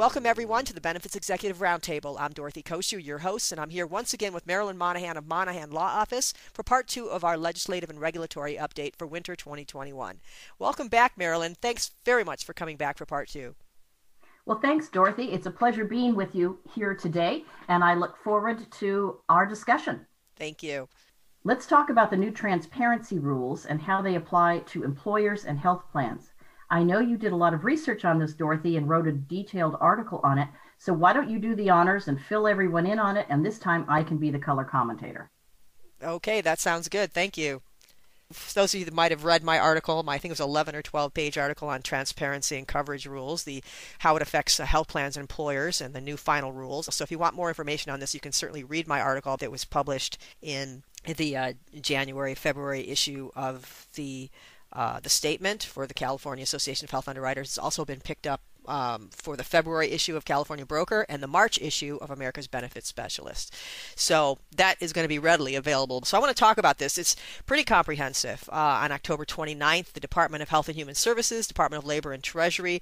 Welcome, everyone, to the Benefits Executive Roundtable. I'm Dorothy Cociu, your host, and I'm here once again with Marilyn Monahan of Monahan Law Office for part two of our legislative and regulatory update for winter 2021. Welcome back, Marilyn. Thanks very much for coming back for part two. Well, thanks, Dorothy. It's a pleasure being with you here today, and I look forward to our discussion. Thank you. Let's talk about the new transparency rules and how they apply to employers and health plans. I know you did a lot of research on this, Dorothy, and wrote a detailed article on it. So why don't you do the honors and fill everyone in on it? And this time I can be the color commentator. Okay, that sounds good. Thank you. For those of you that might have read my article, my I think it was 11 or 12 page article on transparency and coverage rules, the how it affects health plans and employers, and the new final rules. So if you want more information on this, you can certainly read my article that was published in the uh, January February issue of the uh, the statement for the California Association of Health Underwriters has also been picked up um, for the February issue of California Broker and the March issue of America's Benefit Specialist. So that is going to be readily available. So I want to talk about this. It's pretty comprehensive. Uh, on October 29th, the Department of Health and Human Services, Department of Labor and Treasury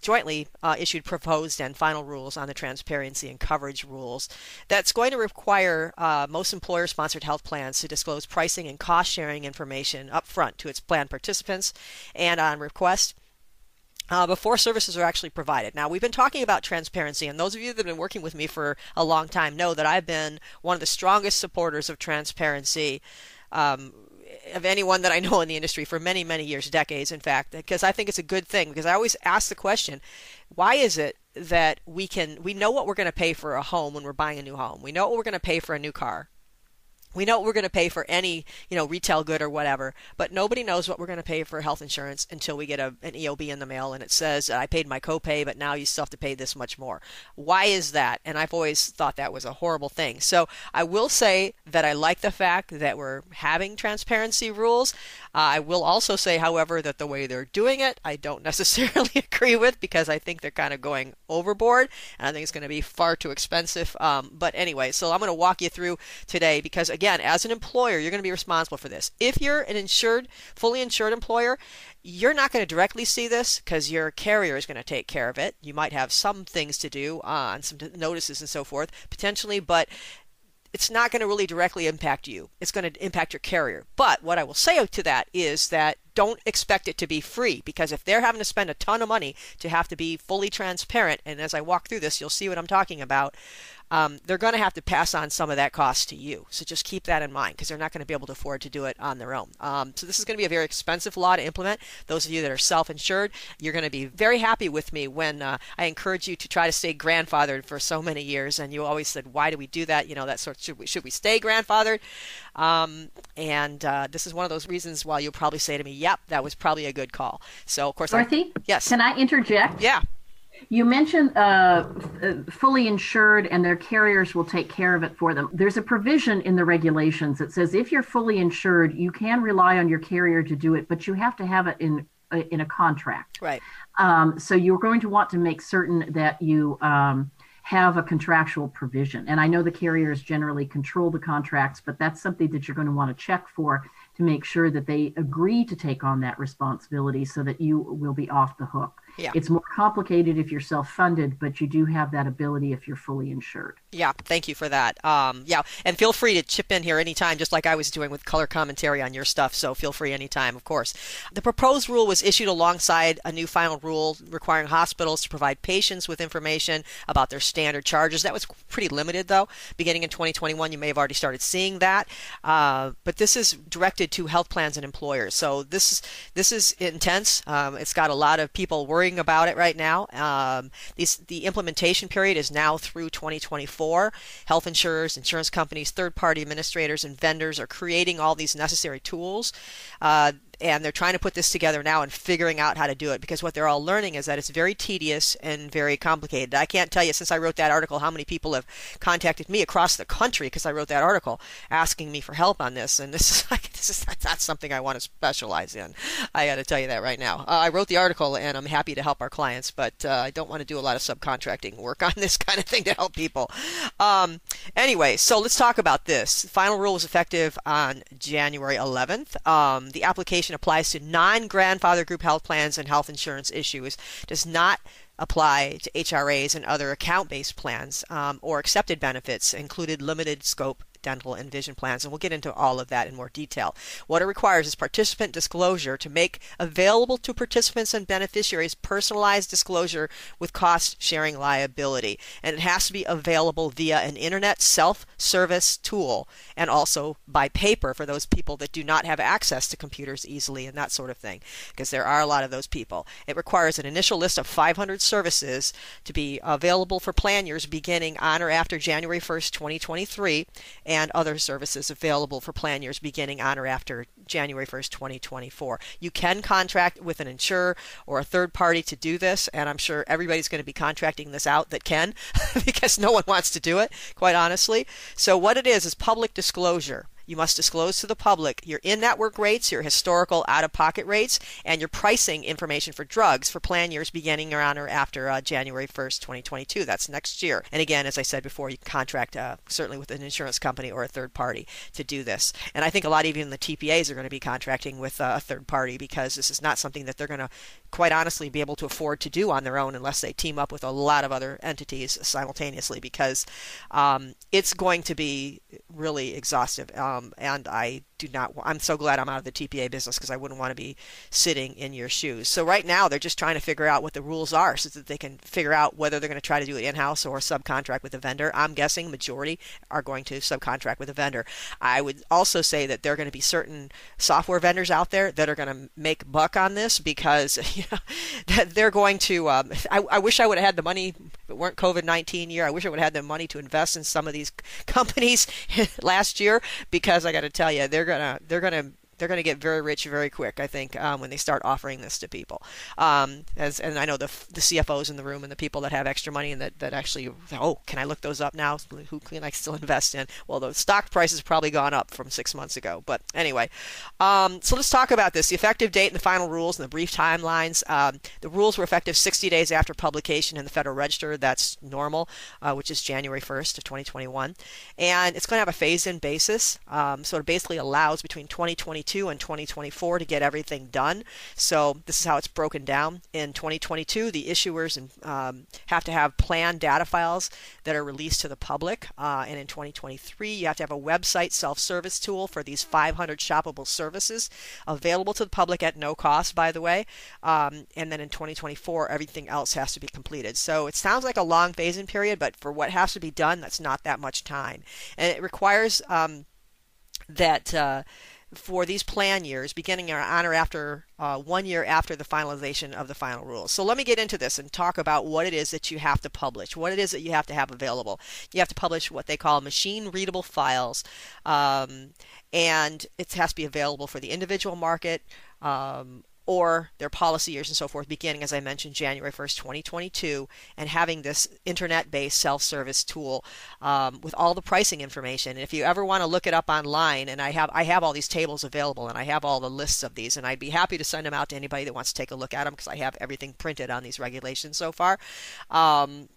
jointly uh, issued proposed and final rules on the transparency and coverage rules. That's going to require uh, most employer sponsored health plans to disclose pricing and cost sharing information upfront to its plan participants and on request uh, before services are actually provided. Now, we've been talking about transparency, and those of you that have been working with me for a long time know that I've been one of the strongest supporters of transparency. Um, of anyone that I know in the industry for many, many years, decades, in fact, because I think it's a good thing. Because I always ask the question, why is it that we can we know what we're going to pay for a home when we're buying a new home? We know what we're going to pay for a new car we know what we're going to pay for any you know retail good or whatever but nobody knows what we're going to pay for health insurance until we get a, an eob in the mail and it says i paid my copay but now you still have to pay this much more. Why is that? And i've always thought that was a horrible thing. So i will say that i like the fact that we're having transparency rules. Uh, i will also say however that the way they're doing it i don't necessarily agree with because i think they're kind of going overboard and i think it's going to be far too expensive. Um, but anyway so i'm going to walk you through today because again, as an employer, you're going to be responsible for this. If you're an insured, fully insured employer, you're not going to directly see this because your carrier is going to take care of it. You might have some things to do on some notices and so forth, potentially, but it's not going to really directly impact you. It's going to impact your carrier. But what I will say to that is that don't expect it to be free because if they're having to spend a ton of money to have to be fully transparent, and as I walk through this, you'll see what I'm talking about um, they're going to have to pass on some of that cost to you. So just keep that in mind because they're not going to be able to afford to do it on their own. Um, so this is going to be a very expensive law to implement. Those of you that are self-insured, you're going to be very happy with me when uh, I encourage you to try to stay grandfathered for so many years. And you always said, "Why do we do that?" You know, that sort. Of, should we should we stay grandfathered? Um, and uh, this is one of those reasons why you'll probably say to me, "Yep, that was probably a good call." So of course, Dorothy, I, yes. Can I interject? Yeah. You mentioned uh, fully insured and their carriers will take care of it for them. There's a provision in the regulations that says if you're fully insured, you can rely on your carrier to do it, but you have to have it in uh, in a contract. Right. Um, so you're going to want to make certain that you um, have a contractual provision. And I know the carriers generally control the contracts, but that's something that you're going to want to check for to make sure that they agree to take on that responsibility so that you will be off the hook. Yeah. It's more complicated if you're self funded, but you do have that ability if you're fully insured. Yeah, thank you for that. Um, yeah, and feel free to chip in here anytime, just like I was doing with color commentary on your stuff. So feel free anytime, of course. The proposed rule was issued alongside a new final rule requiring hospitals to provide patients with information about their standard charges. That was pretty limited, though. Beginning in 2021, you may have already started seeing that. Uh, but this is directed to health plans and employers. So this this is intense. Um, it's got a lot of people worried worrying about it right now. Um, these, the implementation period is now through 2024. Health insurers, insurance companies, third party administrators, and vendors are creating all these necessary tools. Uh, and they're trying to put this together now and figuring out how to do it because what they're all learning is that it's very tedious and very complicated. I can't tell you since I wrote that article how many people have contacted me across the country because I wrote that article asking me for help on this, and this is like this is not something I want to specialize in. I got to tell you that right now. Uh, I wrote the article and I'm happy to help our clients, but uh, I don't want to do a lot of subcontracting work on this kind of thing to help people. Um, anyway, so let's talk about this. The final rule was effective on January 11th. Um, the application applies to non-grandfather group health plans and health insurance issues. Does not apply to HRAs and other account based plans um, or excepted benefits, included limited scope dental and vision plans, and we'll get into all of that in more detail. What it requires is participant disclosure to make available to participants and beneficiaries personalized disclosure with cost sharing liability. And it has to be available via an internet self service tool and also by paper for those people that do not have access to computers easily and that sort of thing, because there are a lot of those people. It requires an initial list of 500 services to be available for plan years beginning on or after January 1st, 2023 and other services available for plan years beginning on or after January 1st, 2024. You can contract with an insurer or a third party to do this, and I'm sure everybody's going to be contracting this out that can because no one wants to do it, quite honestly. So, what it is is public disclosure. You must disclose to the public your in network rates, your historical out of pocket rates, and your pricing information for drugs for plan years beginning around or after uh, January 1st, 2022. That's next year. And again, as I said before, you contract uh, certainly with an insurance company or a third party to do this. And I think a lot of even the TPAs are going to be contracting with uh, a third party because this is not something that they're going to quite honestly be able to afford to do on their own unless they team up with a lot of other entities simultaneously because um, it's going to be really exhaustive. Um, and I do not. I'm so glad I'm out of the TPA business because I wouldn't want to be sitting in your shoes. So right now they're just trying to figure out what the rules are so that they can figure out whether they're going to try to do it in-house or subcontract with a vendor. I'm guessing majority are going to subcontract with a vendor. I would also say that there are going to be certain software vendors out there that are going to make buck on this because you know they're going to. Um, I, I wish I would have had the money. If it weren't COVID-19 year, I wish I would have had the money to invest in some of these companies last year because I got to tell you they're gonna they're gonna they're going to get very rich very quick. I think um, when they start offering this to people. Um, as and I know the the CFOs in the room and the people that have extra money and that, that actually oh can I look those up now? Who can I still invest in? Well, the stock price has probably gone up from six months ago. But anyway, um, so let's talk about this: the effective date and the final rules and the brief timelines. Um, the rules were effective 60 days after publication in the Federal Register. That's normal, uh, which is January 1st of 2021, and it's going to have a phase-in basis. Um, so it basically allows between 2022 2022 and 2024 to get everything done. So this is how it's broken down. In 2022, the issuers um, have to have plan data files that are released to the public. Uh, and in 2023, you have to have a website self-service tool for these 500 shoppable services available to the public at no cost, by the way. Um, and then in 2024, everything else has to be completed. So it sounds like a long phase-in period, but for what has to be done, that's not that much time. And it requires um, that uh, for these plan years beginning on or after uh, one year after the finalization of the final rules. So let me get into this and talk about what it is that you have to publish, what it is that you have to have available. You have to publish what they call machine readable files, um, and it has to be available for the individual market. Um, or their policy years and so forth, beginning, as I mentioned, January 1st, 2022, and having this internet based self service tool um, with all the pricing information. And if you ever want to look it up online, and I have, I have all these tables available and I have all the lists of these, and I'd be happy to send them out to anybody that wants to take a look at them because I have everything printed on these regulations so far. Um,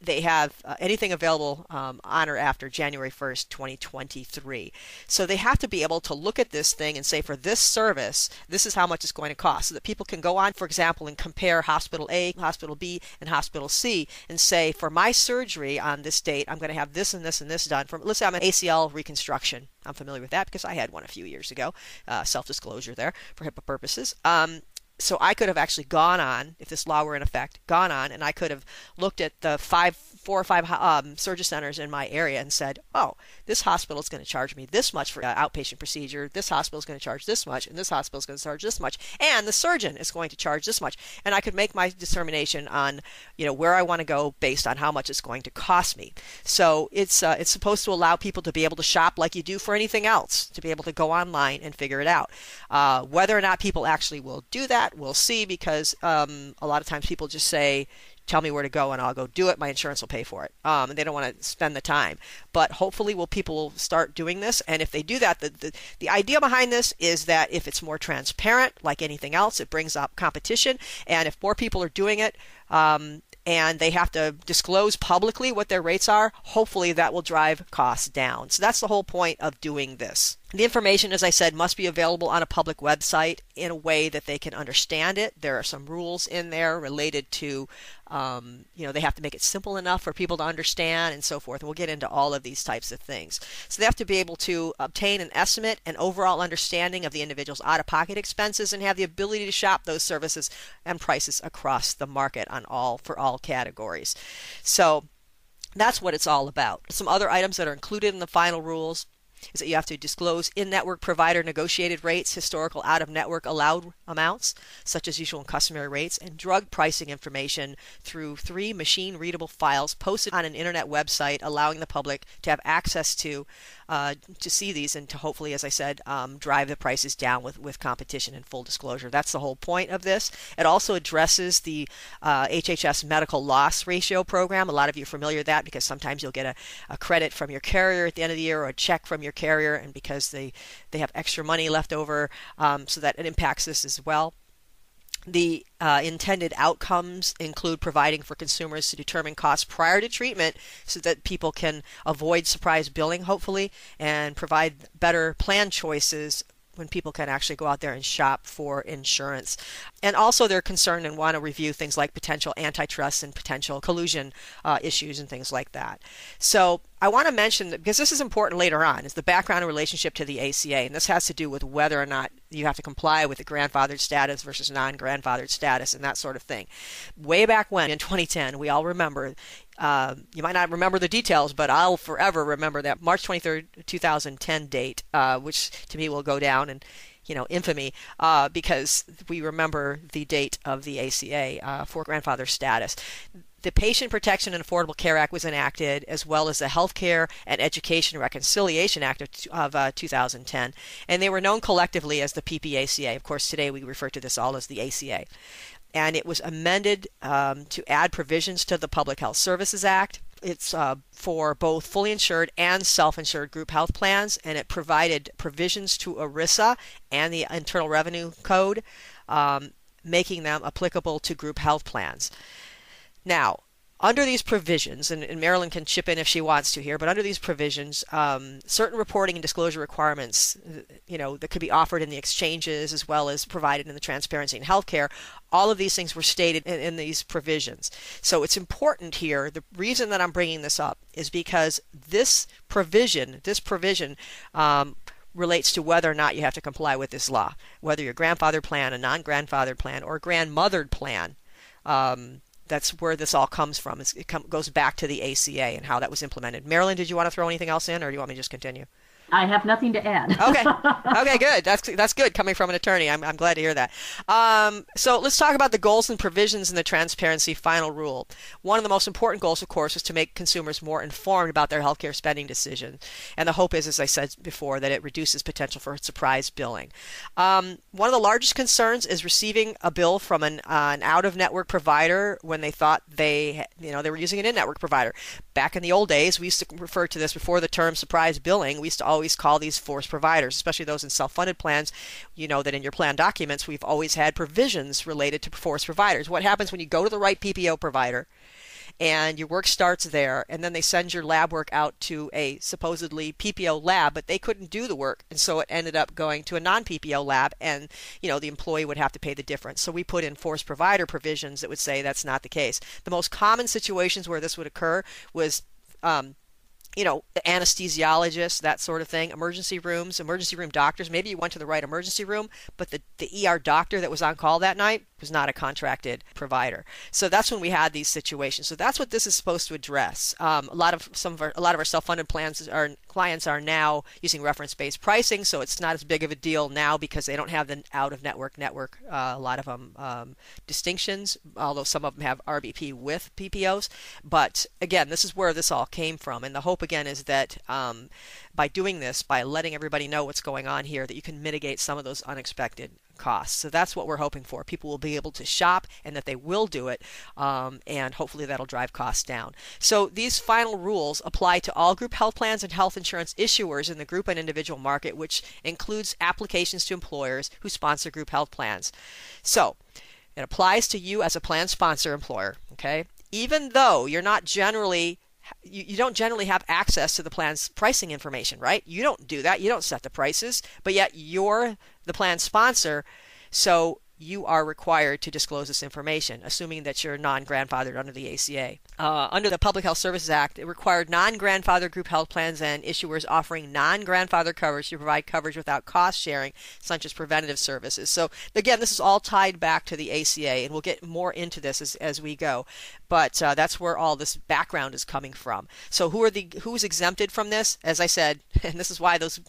they have uh, anything available um, on or after January 1st, 2023. So they have to be able to look at this thing and say, for this service, this is how much it's going to cost. So that people can go on, for example, and compare hospital A, hospital B, and hospital C and say, for my surgery on this date, I'm going to have this and this and this done. From Let's say I'm an ACL reconstruction. I'm familiar with that because I had one a few years ago. Uh, self disclosure there for HIPAA purposes. Um, so I could have actually gone on, if this law were in effect, gone on, and I could have looked at the five four or five um, surgery centers in my area and said, "Oh, this hospital is going to charge me this much for an outpatient procedure. This hospital is going to charge this much, and this hospital is going to charge this much, and the surgeon is going to charge this much." And I could make my determination on, you know, where I want to go based on how much it's going to cost me. So it's uh, it's supposed to allow people to be able to shop like you do for anything else, to be able to go online and figure it out. Uh, whether or not people actually will do that, we'll see because um, a lot of times people just say, tell me where to go and I'll go do it. My insurance will pay for it. Um, and they don't want to spend the time. But hopefully, will people start doing this? And if they do that, the, the, the idea behind this is that if it's more transparent, like anything else, it brings up competition. And if more people are doing it, um, and they have to disclose publicly what their rates are, hopefully that will drive costs down. So that's the whole point of doing this. The information, as I said, must be available on a public website in a way that they can understand it. There are some rules in there related to, um, you know, they have to make it simple enough for people to understand and so forth. And we'll get into all of these types of things. So they have to be able to obtain an estimate and overall understanding of the individual's out of pocket expenses and have the ability to shop those services and prices across the market on all for all categories. So that's what it's all about. Some other items that are included in the final rules is that you have to disclose in-network provider negotiated rates, historical out-of-network allowed amounts, such as usual and customary rates, and drug pricing information through three machine-readable files posted on an internet website, allowing the public to have access to uh, to see these and to hopefully, as I said, um, drive the prices down with, with competition and full disclosure. That's the whole point of this. It also addresses the uh, HHS medical loss ratio program. A lot of you are familiar with that because sometimes you'll get a, a credit from your carrier at the end of the year or a check from your carrier, and because they, they have extra money left over, um, so that it impacts this as well. The uh, intended outcomes include providing for consumers to determine costs prior to treatment so that people can avoid surprise billing, hopefully, and provide better plan choices when people can actually go out there and shop for insurance. And also, they're concerned and want to review things like potential antitrust and potential collusion uh, issues and things like that. So, I want to mention because this is important later on, is the background and relationship to the ACA, and this has to do with whether or not you have to comply with the grandfathered status versus non-grandfathered status and that sort of thing. Way back when, in 2010, we all remember. Uh, you might not remember the details, but I'll forever remember that March 23rd, 2010 date, uh, which to me will go down and you know infamy uh, because we remember the date of the ACA uh, for grandfather status the Patient Protection and Affordable Care Act was enacted, as well as the Healthcare and Education Reconciliation Act of, of uh, 2010, and they were known collectively as the PPACA. Of course, today we refer to this all as the ACA. And it was amended um, to add provisions to the Public Health Services Act. It's uh, for both fully insured and self insured group health plans, and it provided provisions to ERISA and the Internal Revenue Code, um, making them applicable to group health plans. Now, under these provisions, and, and, Marilyn can chip in if she wants to here, but under these provisions, um, certain reporting and disclosure requirements, you know, that could be offered in the exchanges as well as provided in the transparency in healthcare, all of these things were stated in, in these provisions. So it's important here. The reason that I'm bringing this up is because this provision, this provision. Um, relates to whether or not you have to comply with this law, whether your grandfather plan, a non-grandfather plan, or grandmothered plan. Um, that's where this all comes from. It's, it com- goes back to the ACA and how that was implemented. Marilyn, did you want to throw anything else in, or do you want me to just continue? I have nothing to add. okay. Okay, good. That's that's good coming from an attorney. I'm, I'm glad to hear that. Um, so let's talk about the goals and provisions in the transparency final rule. One of the most important goals, of course, is to make consumers more informed about their healthcare spending decisions. And the hope is, as I said before, that it reduces potential for surprise billing. Um, one of the largest concerns is receiving a bill from an, uh, an out-of-network provider when they thought they, you know, they were using an in-network provider. Back in the old days, we used to refer to this before the term surprise billing. We used to always always call these force providers, especially those in self-funded plans. You know that in your plan documents, we've always had provisions related to force providers. What happens when you go to the right PPO provider? and your work starts there and then they send your lab work out to a supposedly PPO lab but they couldn't do the work and so it ended up going to a non-PPO lab and you know the employee would have to pay the difference so we put in force provider provisions that would say that's not the case the most common situations where this would occur was um, you know, the anesthesiologists, that sort of thing, emergency rooms, emergency room doctors. Maybe you went to the right emergency room, but the, the ER doctor that was on call that night was not a contracted provider. So that's when we had these situations. So that's what this is supposed to address. Um, a lot of some of our a lot of our self-funded plans, our clients are now using reference-based pricing, so it's not as big of a deal now because they don't have the out-of-network network. Uh, a lot of them um, distinctions, although some of them have RBP with PPOs. But again, this is where this all came from, and the hope again is that um, by doing this, by letting everybody know what's going on here, that you can mitigate some of those unexpected costs. So that's what we're hoping for. People will be able to shop and that they will do it, um, and hopefully that'll drive costs down. So these final rules apply to all group health plans and health insurance issuers in the group and individual market, which includes applications to employers who sponsor group health plans. So it applies to you as a plan sponsor employer, okay? Even though you're not generally you, you don't generally have access to the plan's pricing information, right? You don't do that. You don't set the prices, but yet you're the plan sponsor. So you are required to disclose this information, assuming that you're non grandfathered under the ACA. Uh, under the Public Health Services Act, it required non grandfathered group health plans and issuers offering non grandfathered coverage to provide coverage without cost sharing, such as preventative services. So, again, this is all tied back to the ACA, and we'll get more into this as, as we go. But uh, that's where all this background is coming from. So, who are the who's exempted from this? As I said, and this is why those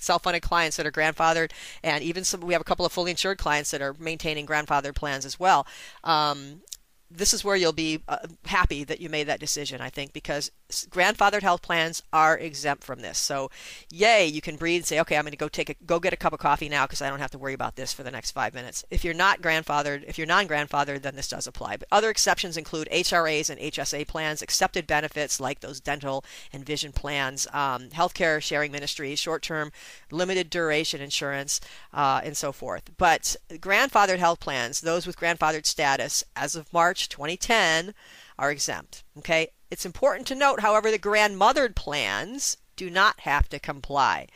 self-funded clients that are grandfathered, and even some. We have a couple of fully insured clients that are maintaining grandfathered plans as well. Um, this is where you'll be uh, happy that you made that decision, I think, because grandfathered health plans are exempt from this. So, yay, you can breathe and say, okay, I'm going to go take a, go get a cup of coffee now because I don't have to worry about this for the next five minutes. If you're not grandfathered, if you're non-grandfathered, then this does apply. But other exceptions include HRAs and HSA plans, excepted benefits like those dental and vision plans, um, healthcare sharing ministries, short-term, limited duration insurance, uh, and so forth. But grandfathered health plans, those with grandfathered status, as of March March 2010 are exempt. Okay? It's important to note, however, the grandmothered plans do not have to comply.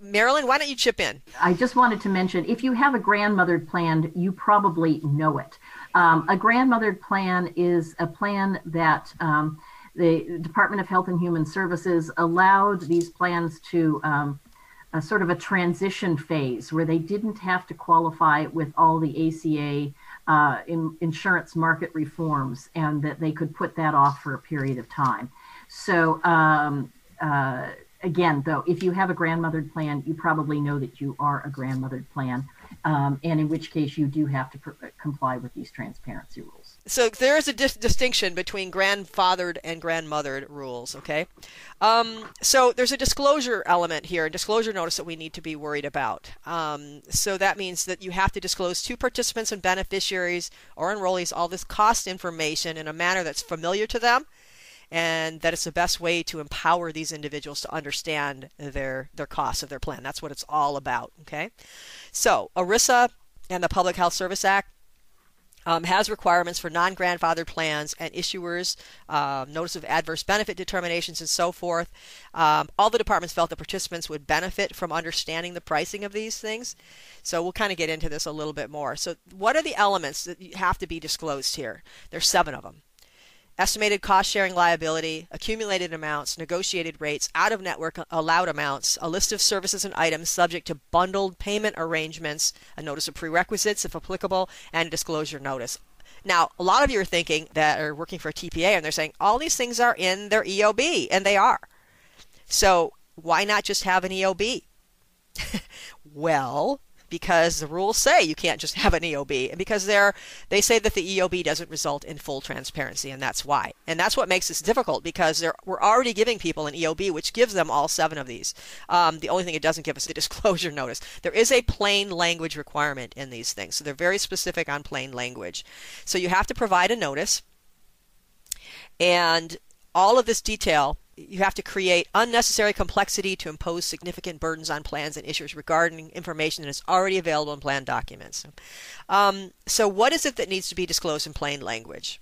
Marilyn, why don't you chip in? I just wanted to mention if you have a grandmothered plan, you probably know it. Um, a grandmothered plan is a plan that um, the Department of Health and Human Services allowed these plans to um, a sort of a transition phase where they didn't have to qualify with all the ACA uh, in insurance market reforms and that they could put that off for a period of time. So, um, uh, again, though, if you have a grandmothered plan, you probably know that you are a grandmothered plan, um, and in which case you do have to pr- comply with these transparency rules. So there is a dis- distinction between grandfathered and grandmothered rules, okay? Um, so there's a disclosure element here, a disclosure notice that we need to be worried about. Um, so that means that you have to disclose to participants and beneficiaries or enrollees all this cost information in a manner that's familiar to them and that it's the best way to empower these individuals to understand their their costs of their plan. That's what it's all about, okay? So, ERISA and the Public Health Service Act um, has requirements for non grandfathered plans and issuers, uh, notice of adverse benefit determinations, and so forth. Um, all the departments felt the participants would benefit from understanding the pricing of these things. So we'll kind of get into this a little bit more. So, what are the elements that have to be disclosed here? There's seven of them estimated cost sharing liability, accumulated amounts, negotiated rates, out of network allowed amounts, a list of services and items subject to bundled payment arrangements, a notice of prerequisites if applicable, and disclosure notice. Now, a lot of you are thinking that are working for a TPA and they're saying all these things are in their EOB, and they are. So, why not just have an EOB? well, because the rules say you can't just have an EOB, and because they're they say that the EOB doesn't result in full transparency, and that's why. And that's what makes this difficult because we're already giving people an EOB, which gives them all seven of these. Um, the only thing it doesn't give us is a disclosure notice. There is a plain language requirement in these things, so they're very specific on plain language. So you have to provide a notice, and all of this detail you have to create unnecessary complexity to impose significant burdens on plans and issuers regarding information that is already available in plan documents. Um, so, what is it that needs to be disclosed in plain language?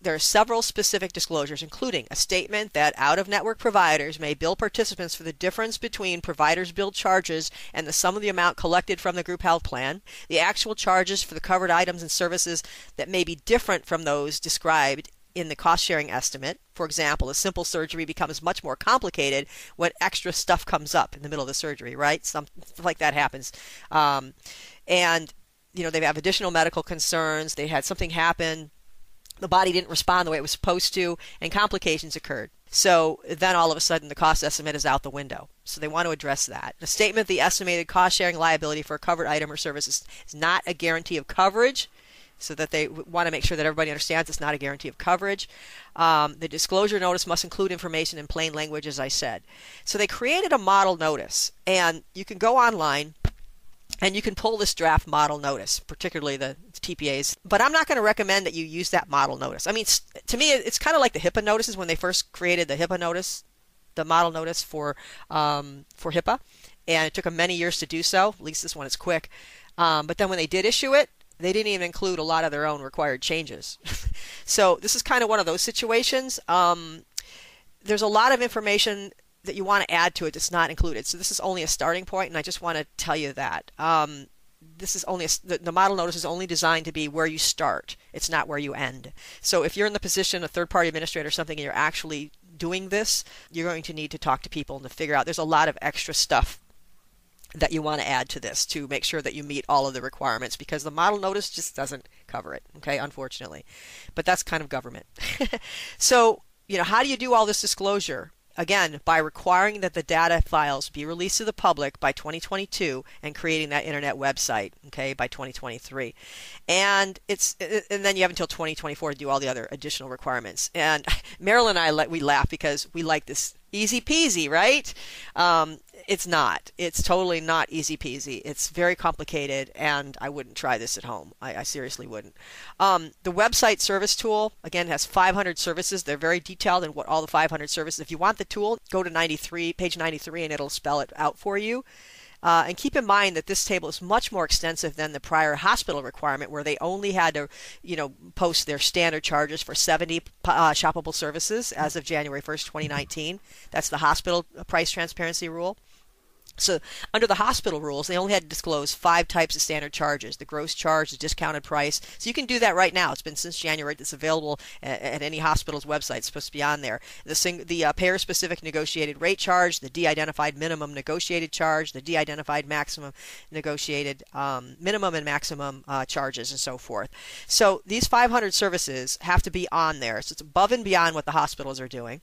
There are several specific disclosures, including a statement that out of network providers may bill participants for the difference between providers' billed charges and the sum of the amount collected from the group health plan, the actual charges for the covered items and services that may be different from those described in the cost sharing estimate. For example, a simple surgery becomes much more complicated when extra stuff comes up in the middle of the surgery, right? Something like that happens. Um, and, you know, they have additional medical concerns. They had something happen. The body didn't respond the way it was supposed to, and complications occurred. So then all of a sudden the cost estimate is out the window. So they want to address that. The statement the estimated cost sharing liability for a covered item or service is, is not a guarantee of coverage so that they want to make sure that everybody understands it's not a guarantee of coverage. Um, the disclosure notice must include information in plain language, as I said. So they created a model notice, and you can go online and you can pull this draft model notice, particularly the TPAs. But I'm not going to recommend that you use that model notice. I mean, to me, it's kind of like the HIPAA notices when they first created the HIPAA notice, the model notice for um, for HIPAA, and it took them many years to do so. At least this one is quick. Um, but then when they did issue it, they didn't even include a lot of their own required changes. so this is kind of one of those situations. Um, there's a lot of information that you want to add to it that's not included. So this is only a starting point, and I just want to tell you that. Um, this is only a, the, the, model notice is only designed to be where you start. It's not where you end. So if you're in the position, of third-party administrator or something, and you're actually doing this, you're going to need to talk to people and to figure out. There's a lot of extra stuff that you want to add to this to make sure that you meet all of the requirements because the model notice just doesn't cover it, okay, unfortunately. But that's kind of government. so, you know, how do you do all this disclosure? Again, by requiring that the data files be released to the public by 2022 and creating that internet website, okay, by 2023. And it's and then you have until 2024 to do all the other additional requirements. And Marilyn and I we laugh because we like this easy peasy, right? Um, it's not. It's totally not easy peasy. It's very complicated, and I wouldn't try this at home. I, I seriously wouldn't. Um, the website service tool again has 500 services. They're very detailed in what all the 500 services. If you want the tool, go to 93, page 93, and it'll spell it out for you. Uh, and keep in mind that this table is much more extensive than the prior hospital requirement, where they only had to, you know, post their standard charges for 70 uh, shoppable services as of January 1st, 2019. That's the hospital price transparency rule. So, under the hospital rules, they only had to disclose five types of standard charges the gross charge, the discounted price. So, you can do that right now. It's been since January. It's available at, at any hospital's website. It's supposed to be on there. The, sing, the uh, payer specific negotiated rate charge, the de identified minimum negotiated charge, the de identified maximum negotiated um, minimum and maximum uh, charges, and so forth. So, these 500 services have to be on there. So, it's above and beyond what the hospitals are doing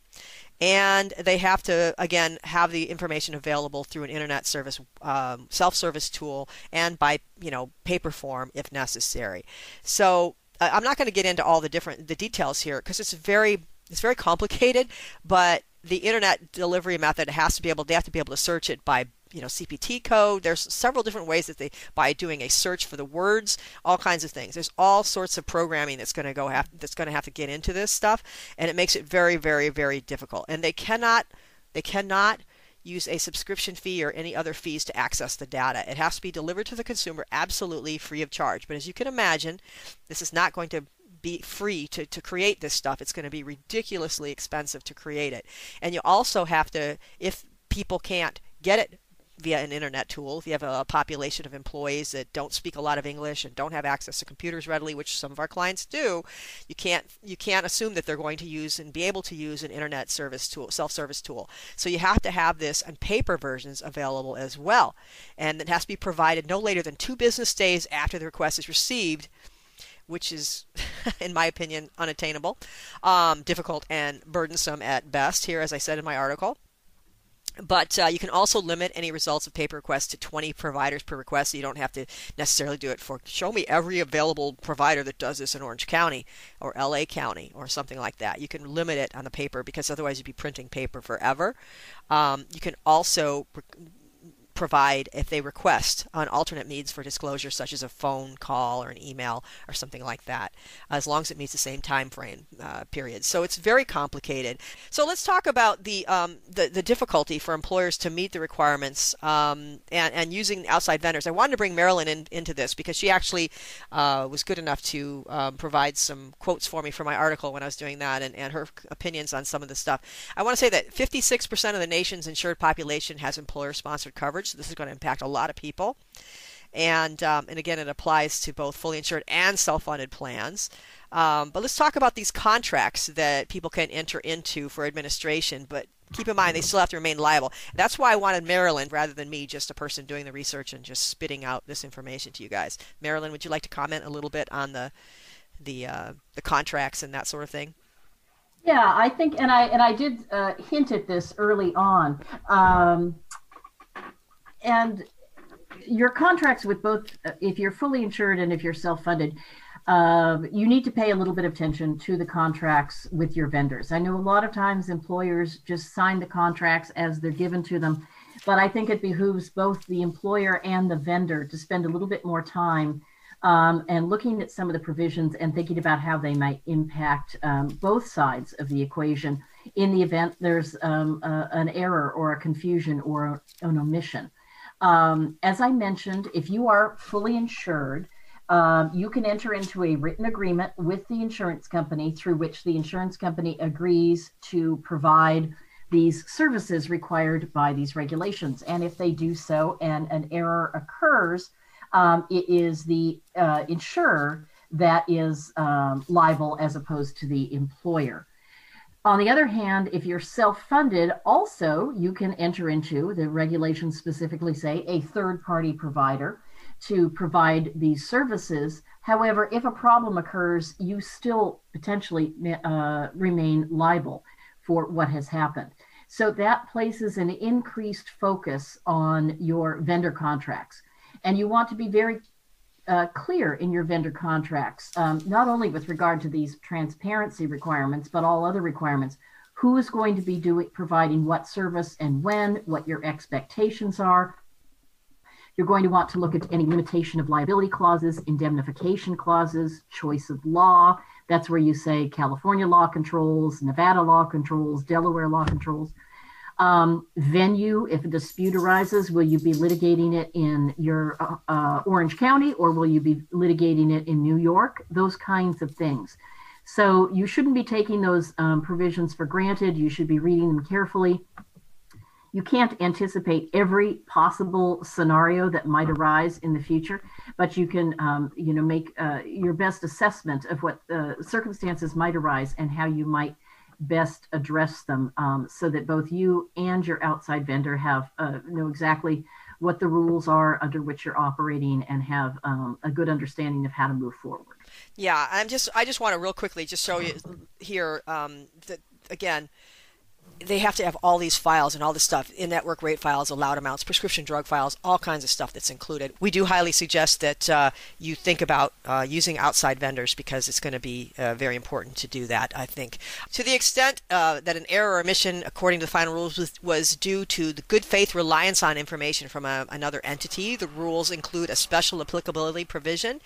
and they have to again have the information available through an internet service um, self-service tool and by you know paper form if necessary. So uh, i'm not going to get into all the different the details here because it's very it's very complicated but the internet delivery method has to be able they have to be able to search it by you know CPT code. There's several different ways that they by doing a search for the words, all kinds of things. There's all sorts of programming that's going to go have that's going to have to get into this stuff, and it makes it very very very difficult. And they cannot they cannot use a subscription fee or any other fees to access the data. It has to be delivered to the consumer absolutely free of charge. But as you can imagine, this is not going to be free to, to create this stuff. It's going to be ridiculously expensive to create it. And you also have to, if people can't get it via an internet tool. If you have a population of employees that don't speak a lot of English and don't have access to computers readily, which some of our clients do, you can't you can't assume that they're going to use and be able to use an internet service tool, self-service tool. So you have to have this on paper versions available as well, and it has to be provided no later than two business days after the request is received which is, in my opinion, unattainable, um, difficult, and burdensome at best. Here, as I said in my article. But uh, you can also limit any results of paper requests to 20 providers per request. So you don't have to necessarily do it for show me every available provider that does this in Orange County or LA County or something like that. You can limit it on the paper because otherwise you'd be printing paper forever. Um, you can also provide if they request an alternate means for disclosure such as a phone call or an email or something like that as long as it meets the same time frame uh, period. So it's very complicated. So let's talk about the, um, the, the difficulty for employers to meet the requirements um, and, and using outside vendors. I wanted to bring marilyn in, into this because she actually uh, was good enough to um, provide some quotes for me for my article when i was doing that and, and her opinions on some of the stuff. I want to say that 56% of the nation's insured population has employer sponsored coverage so this is going to impact a lot of people. And, um, and again, it applies to both fully insured and self funded plans. Um, but let's talk about these contracts that people can enter into for administration. But keep in mind, they still have to remain liable. That's why I wanted Marilyn rather than me, just a person doing the research and just spitting out this information to you guys. Marilyn, would you like to comment a little bit on the the uh, the contracts and that sort of thing? Yeah, I think, and I and I did uh, hint at this early on, um, and your contracts with both, if you're fully insured and if you're self-funded, uh, you need to pay a little bit of attention to the contracts with your vendors. I know a lot of times employers just sign the contracts as they're given to them, but I think it behooves both the employer and the vendor to spend a little bit more time um, and looking at some of the provisions and thinking about how they might impact um, both sides of the equation in the event there's um, a, an error or a confusion or an omission. Um, as I mentioned, if you are fully insured, um, you can enter into a written agreement with the insurance company through which the insurance company agrees to provide these services required by these regulations. And if they do so and an error occurs, um, it is the uh, insurer that is um, liable as opposed to the employer. On the other hand, if you're self funded, also you can enter into the regulations specifically say a third party provider to provide these services. However, if a problem occurs, you still potentially uh, remain liable for what has happened. So that places an increased focus on your vendor contracts. And you want to be very uh, clear in your vendor contracts, um, not only with regard to these transparency requirements, but all other requirements. Who is going to be doing providing what service and when, what your expectations are, you're going to want to look at any limitation of liability clauses, indemnification clauses, choice of law. That's where you say California law controls, Nevada law controls, Delaware law controls. Um, venue, if a dispute arises, will you be litigating it in your uh, uh, Orange County or will you be litigating it in New York? Those kinds of things. So you shouldn't be taking those um, provisions for granted. You should be reading them carefully you can't anticipate every possible scenario that might arise in the future, but you can, um, you know, make uh, your best assessment of what circumstances might arise and how you might best address them, um, so that both you and your outside vendor have uh, know exactly what the rules are under which you're operating and have um, a good understanding of how to move forward. Yeah, I'm just I just want to real quickly just show you here um, that again they have to have all these files and all this stuff in network rate files, allowed amounts, prescription drug files, all kinds of stuff that's included. We do highly suggest that uh, you think about uh, using outside vendors because it's going to be uh, very important to do that, I think. To the extent uh, that an error or omission, according to the final rules, was, was due to the good faith reliance on information from a, another entity, the rules include a special applicability provision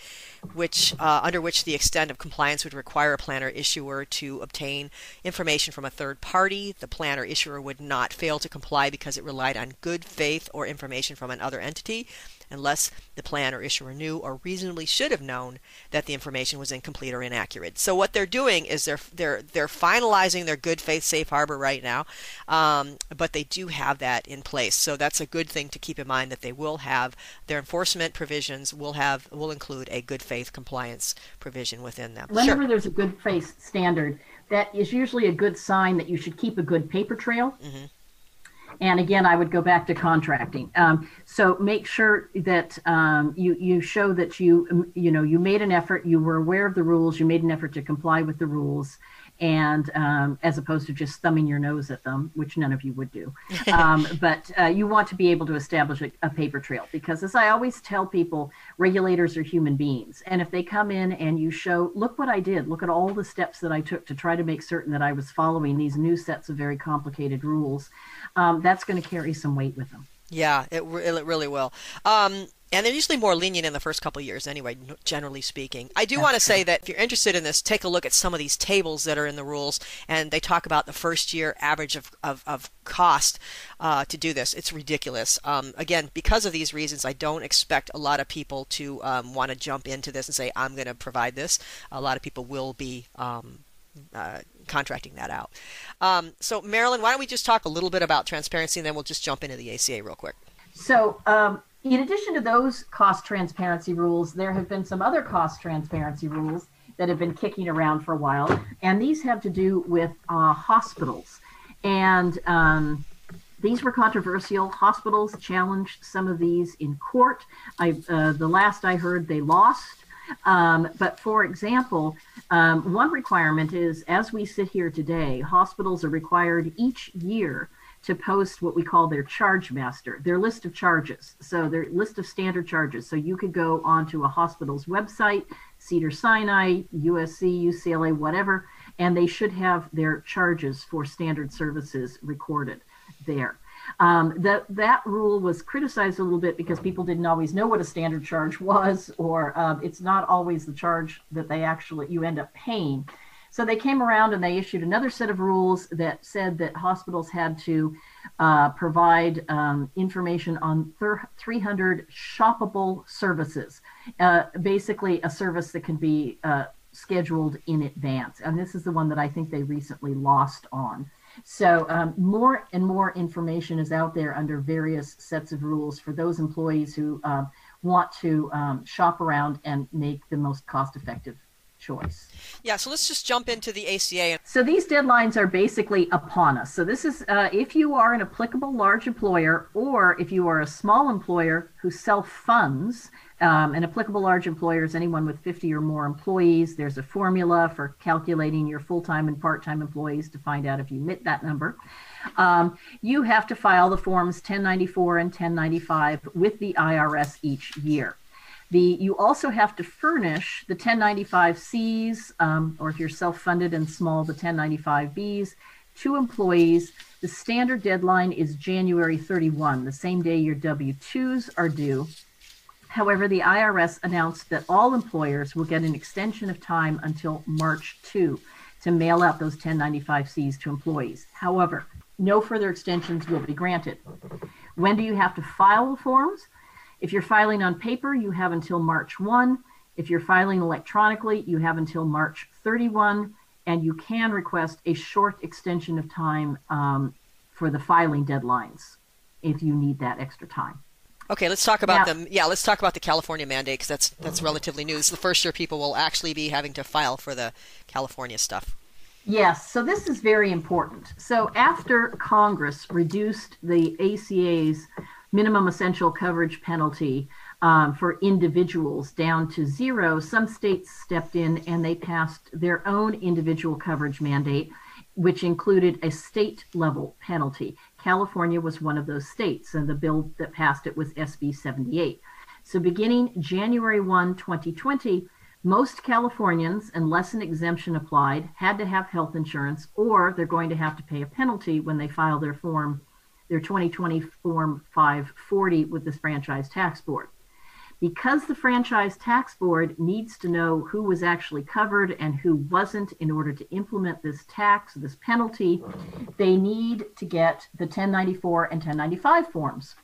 which uh, under which the extent of compliance would require a plan or issuer to obtain information from a third party. The plan or issuer would not fail to comply because it relied on good faith or information from another entity unless the plan or issuer knew or reasonably should have known that the information was incomplete or inaccurate. So what they're doing is they're they're they're finalizing their good faith safe harbor right now, um, but they do have that in place. So that's a good thing to keep in mind that they will have their enforcement provisions will have will include a good faith compliance provision within them. Whenever sure. there's a good faith standard, that is usually a good sign that you should keep a good paper trail. Mm-hmm and again, I would go back to contracting. Um, so make sure that um, you you show that you you know you made an effort, you were aware of the rules, you made an effort to comply with the rules, and um, as opposed to just thumbing your nose at them, which none of you would do. Um, but uh, you want to be able to establish a, a, paper trail because, as I always tell people, regulators are human beings. And if they come in and you show, look what I did, look at all the steps that I took to try to make certain that I was following these new sets of very complicated rules, um, that's going to carry some weight with them. Yeah, it, it really will. Um, and they're usually more lenient in the first couple years anyway generally speaking. I do want to say that if you're interested in this take a look at some of these tables that are in the rules and they talk about the first year average of, of, of cost uh, to do this. It's ridiculous. Um, again because of these reasons i don't expect a lot of people to um, want to jump into this and say i'm going to provide this. A lot of people will be um, uh, contracting that out um, so marilyn why don't we just talk a little bit about transparency and then we'll just jump into the aca real quick so um, in addition to those cost transparency rules, there have been some other cost transparency rules that have been kicking around for a while, and these have to do with uh, hospitals. And um, these were controversial. Hospitals challenged some of these in court. I, uh, the last I heard, they lost. Um, but for example, um, one requirement is as we sit here today, hospitals are required each year to post what we call their charge master, their list of charges. So their list of standard charges. So you could go onto a hospital's website, Cedars-Sinai, USC, UCLA, whatever, and they should have their charges for standard services recorded there. Um, that that rule was criticized a little bit because people didn't always know what a standard charge was, or um, it's not always the charge that they actually you end up paying. So they came around and they issued another set of rules that said that hospitals had to uh, provide um, information on thir- 300 shoppable services, uh, basically a service that can be uh, scheduled in advance. And this is the one that I think they recently lost on. So um, more and more information is out there under various sets of rules for those employees who uh, want to um, shop around and make the most cost-effective choice. Yeah, so let's just jump into the ACA. So these deadlines are basically upon us. So this is uh, if you are an applicable large employer or if you are a small employer who self funds. Um, an applicable large employer is anyone with 50 or more employees. There's a formula for calculating your full time and part time employees to find out if you meet that number. Um, you have to file the forms 1094 and 1095 with the IRS each year. The, you also have to furnish the 1095Cs, um, or if you're self-funded and small, the 1095Bs, to employees. The standard deadline is January 31, the same day your W-2s are due. However, the IRS announced that all employers will get an extension of time until March 2 to mail out those 1095Cs to employees. However, no further extensions will be granted. When do you have to file the forms? If you're filing on paper, you have until March 1. If you're filing electronically, you have until March 31, and you can request a short extension of time um, for the filing deadlines if you need that extra time. Okay, let's talk about now, Yeah, let's talk about the California mandate because that's that's relatively new. This is the first year people will actually be having to file for the California stuff. Yes, so this is very important. So after Congress reduced the ACA's minimum essential coverage penalty um, for individuals down to zero, some states stepped in and they passed their own individual coverage mandate, which included a state level penalty. California was one of those states, and the bill that passed it was SB 78. So beginning January 1, 2020, most Californians, unless an exemption applied, had to have health insurance or they're going to have to pay a penalty when they file their form their 2020 Form 540 with the Franchise Tax Board. Because the Franchise Tax Board needs to know who was actually covered and who wasn't in order to implement this tax, this penalty, they need to get the 1094 and 1095 forms.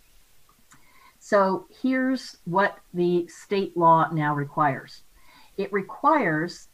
So here's what the state law now requires it requires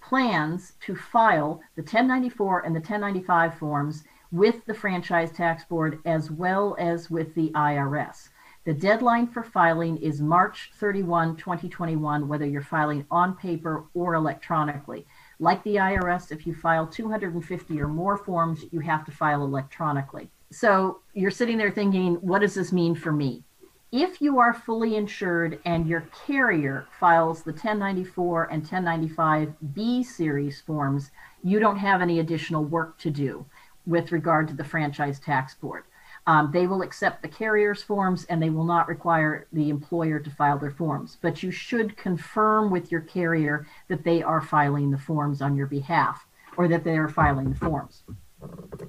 plans to file the 1094 and the 1095 forms with the Franchise Tax Board as well as with the IRS. The deadline for filing is March 31, 2021, whether you're filing on paper or electronically. Like the IRS, if you file 250 or more forms, you have to file electronically. So you're sitting there thinking, what does this mean for me? If you are fully insured and your carrier files the 1094 and 1095B series forms, you don't have any additional work to do with regard to the franchise tax board. Um, they will accept the carrier's forms and they will not require the employer to file their forms. But you should confirm with your carrier that they are filing the forms on your behalf or that they are filing the forms.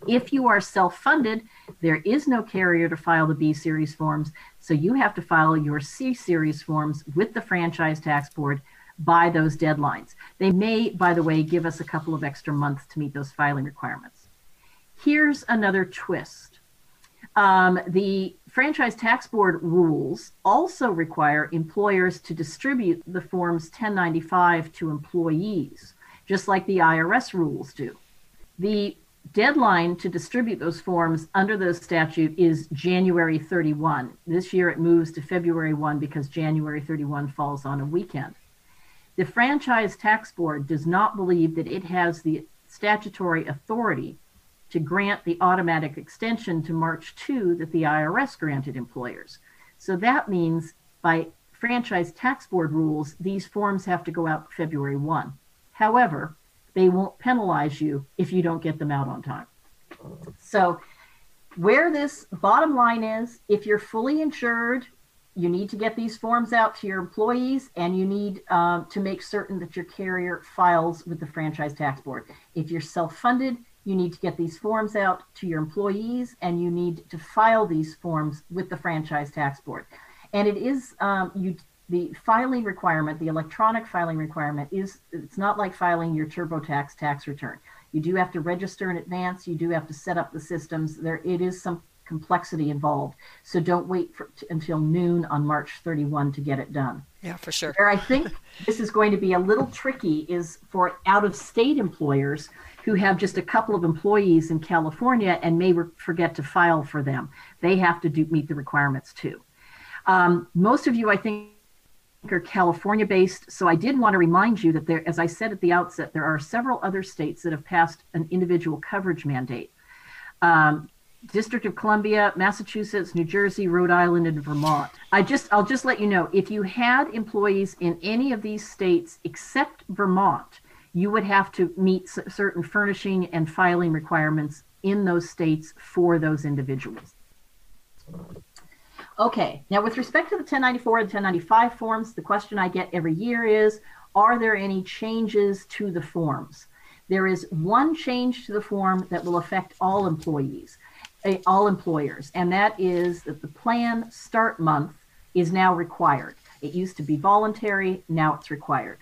If you are self funded, there is no carrier to file the B series forms. So you have to file your C series forms with the franchise tax board by those deadlines. They may, by the way, give us a couple of extra months to meet those filing requirements. Here's another twist. Um, the Franchise Tax Board rules also require employers to distribute the Forms 1095 to employees, just like the IRS rules do. The deadline to distribute those forms under the statute is January 31. This year it moves to February 1 because January 31 falls on a weekend. The Franchise Tax Board does not believe that it has the statutory authority to grant the automatic extension to March 2 that the IRS granted employers. So that means by Franchise Tax Board rules, these forms have to go out February 1. However, they won't penalize you if you don't get them out on time. So, where this bottom line is, if you're fully insured, you need to get these forms out to your employees and you need um, to make certain that your carrier files with the Franchise Tax Board. If you're self funded, you need to get these forms out to your employees and you need to file these forms with the franchise tax board. And it is um, you the filing requirement the electronic filing requirement is it's not like filing your TurboTax tax return. You do have to register in advance. You do have to set up the systems. There it is some complexity involved. So don't wait for, until noon on march 31 to get it done. Yeah for sure. Where i think this is going to be a little tricky is for out of state employers who have just a couple of employees in California and may re- forget to file for them. They have to do, meet the requirements too. Um, most of you, I think, are California based. So I did want to remind you that there, as I said at the outset, there are several other states that have passed an individual coverage mandate. Um, District of Columbia, Massachusetts, New Jersey, Rhode Island, and Vermont. I just I'll just let you know if you had employees in any of these states except Vermont, you would have to meet certain furnishing and filing requirements in those states for those individuals. Okay, now with respect to the 1094 and 1095 forms, the question I get every year is Are there any changes to the forms? There is one change to the form that will affect all employees, eh, all employers, and that is that the plan start month is now required. It used to be voluntary, now it's required.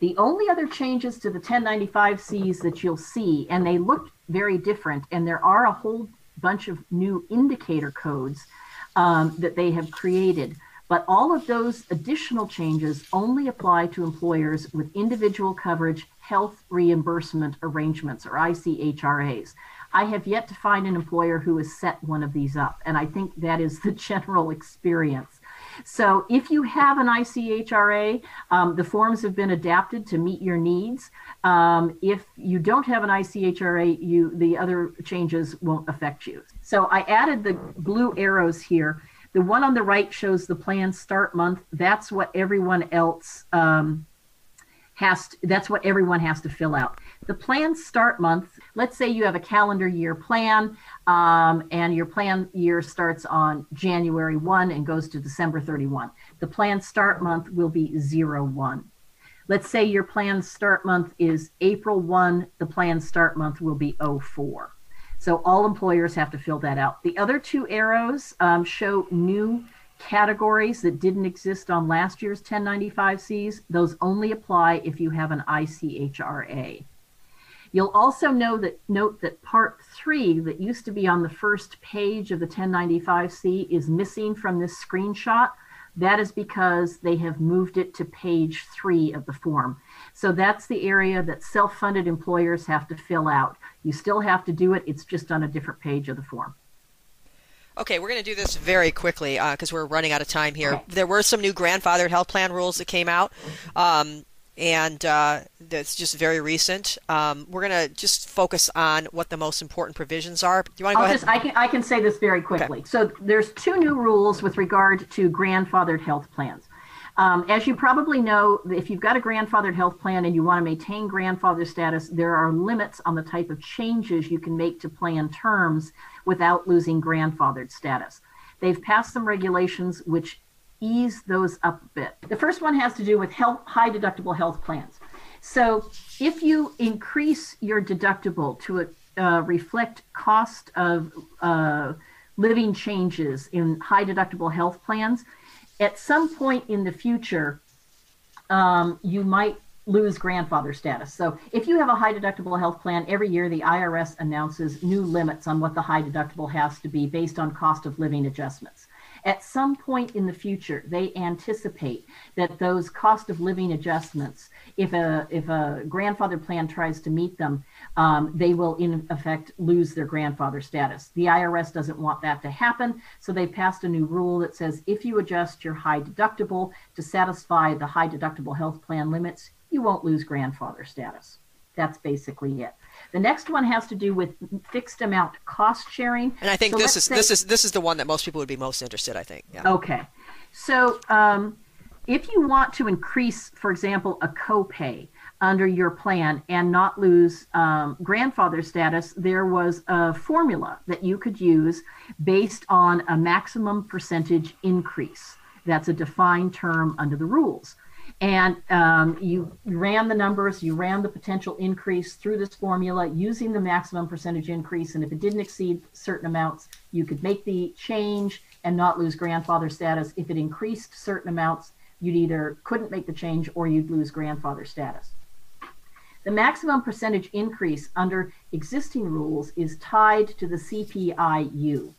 The only other changes to the 1095Cs that you'll see, and they look very different, and there are a whole bunch of new indicator codes um, that they have created. But all of those additional changes only apply to employers with individual coverage health reimbursement arrangements or ICHRAs. I have yet to find an employer who has set one of these up, and I think that is the general experience. So if you have an ICHRA, um, the forms have been adapted to meet your needs. Um, if you don't have an ICHRA, you the other changes won't affect you. So I added the blue arrows here. The one on the right shows the plan start month. That's what everyone else um, has. To, that's what everyone has to fill out. The plan start month. Let's say you have a calendar year plan um, and your plan year starts on January 1 and goes to December 31. The plan start month will be 0 1. Let's say your plan start month is April 1, the plan start month will be 04. So all employers have to fill that out. The other two arrows um, show new categories that didn't exist on last year's 1095Cs. Those only apply if you have an ICHRA. You'll also know that note that part three that used to be on the first page of the 1095C is missing from this screenshot. That is because they have moved it to page three of the form. So that's the area that self-funded employers have to fill out. You still have to do it. It's just on a different page of the form. Okay, we're going to do this very quickly because uh, we're running out of time here. Okay. There were some new grandfathered health plan rules that came out. Um, and uh, that's just very recent. Um, we're going to just focus on what the most important provisions are. Do you want to go I'll ahead? Just, I can I can say this very quickly. Okay. So there's two new rules with regard to grandfathered health plans. Um, as you probably know, if you've got a grandfathered health plan and you want to maintain grandfather status, there are limits on the type of changes you can make to plan terms without losing grandfathered status. They've passed some regulations which ease those up a bit. The first one has to do with health, high deductible health plans. So if you increase your deductible to uh, reflect cost of uh, living changes in high deductible health plans, at some point in the future, um, you might lose grandfather status. So if you have a high deductible health plan, every year the IRS announces new limits on what the high deductible has to be based on cost of living adjustments. At some point in the future, they anticipate that those cost of living adjustments, if a if a grandfather plan tries to meet them, um, they will in effect lose their grandfather status. The IRS doesn't want that to happen, so they passed a new rule that says if you adjust your high deductible to satisfy the high deductible health plan limits, you won't lose grandfather status. That's basically it. The next one has to do with fixed amount cost sharing. And I think so this is say, this is this is the one that most people would be most interested. I think. Yeah. Okay, so um, if you want to increase, for example, a copay under your plan and not lose um, grandfather status, there was a formula that you could use based on a maximum percentage increase. That's a defined term under the rules and um, you ran the numbers, you ran the potential increase through this formula using the maximum percentage increase. And if it didn't exceed certain amounts, you could make the change and not lose grandfather status. If it increased certain amounts, you'd either couldn't make the change or you'd lose grandfather status. The maximum percentage increase under existing rules is tied to the CPI-U.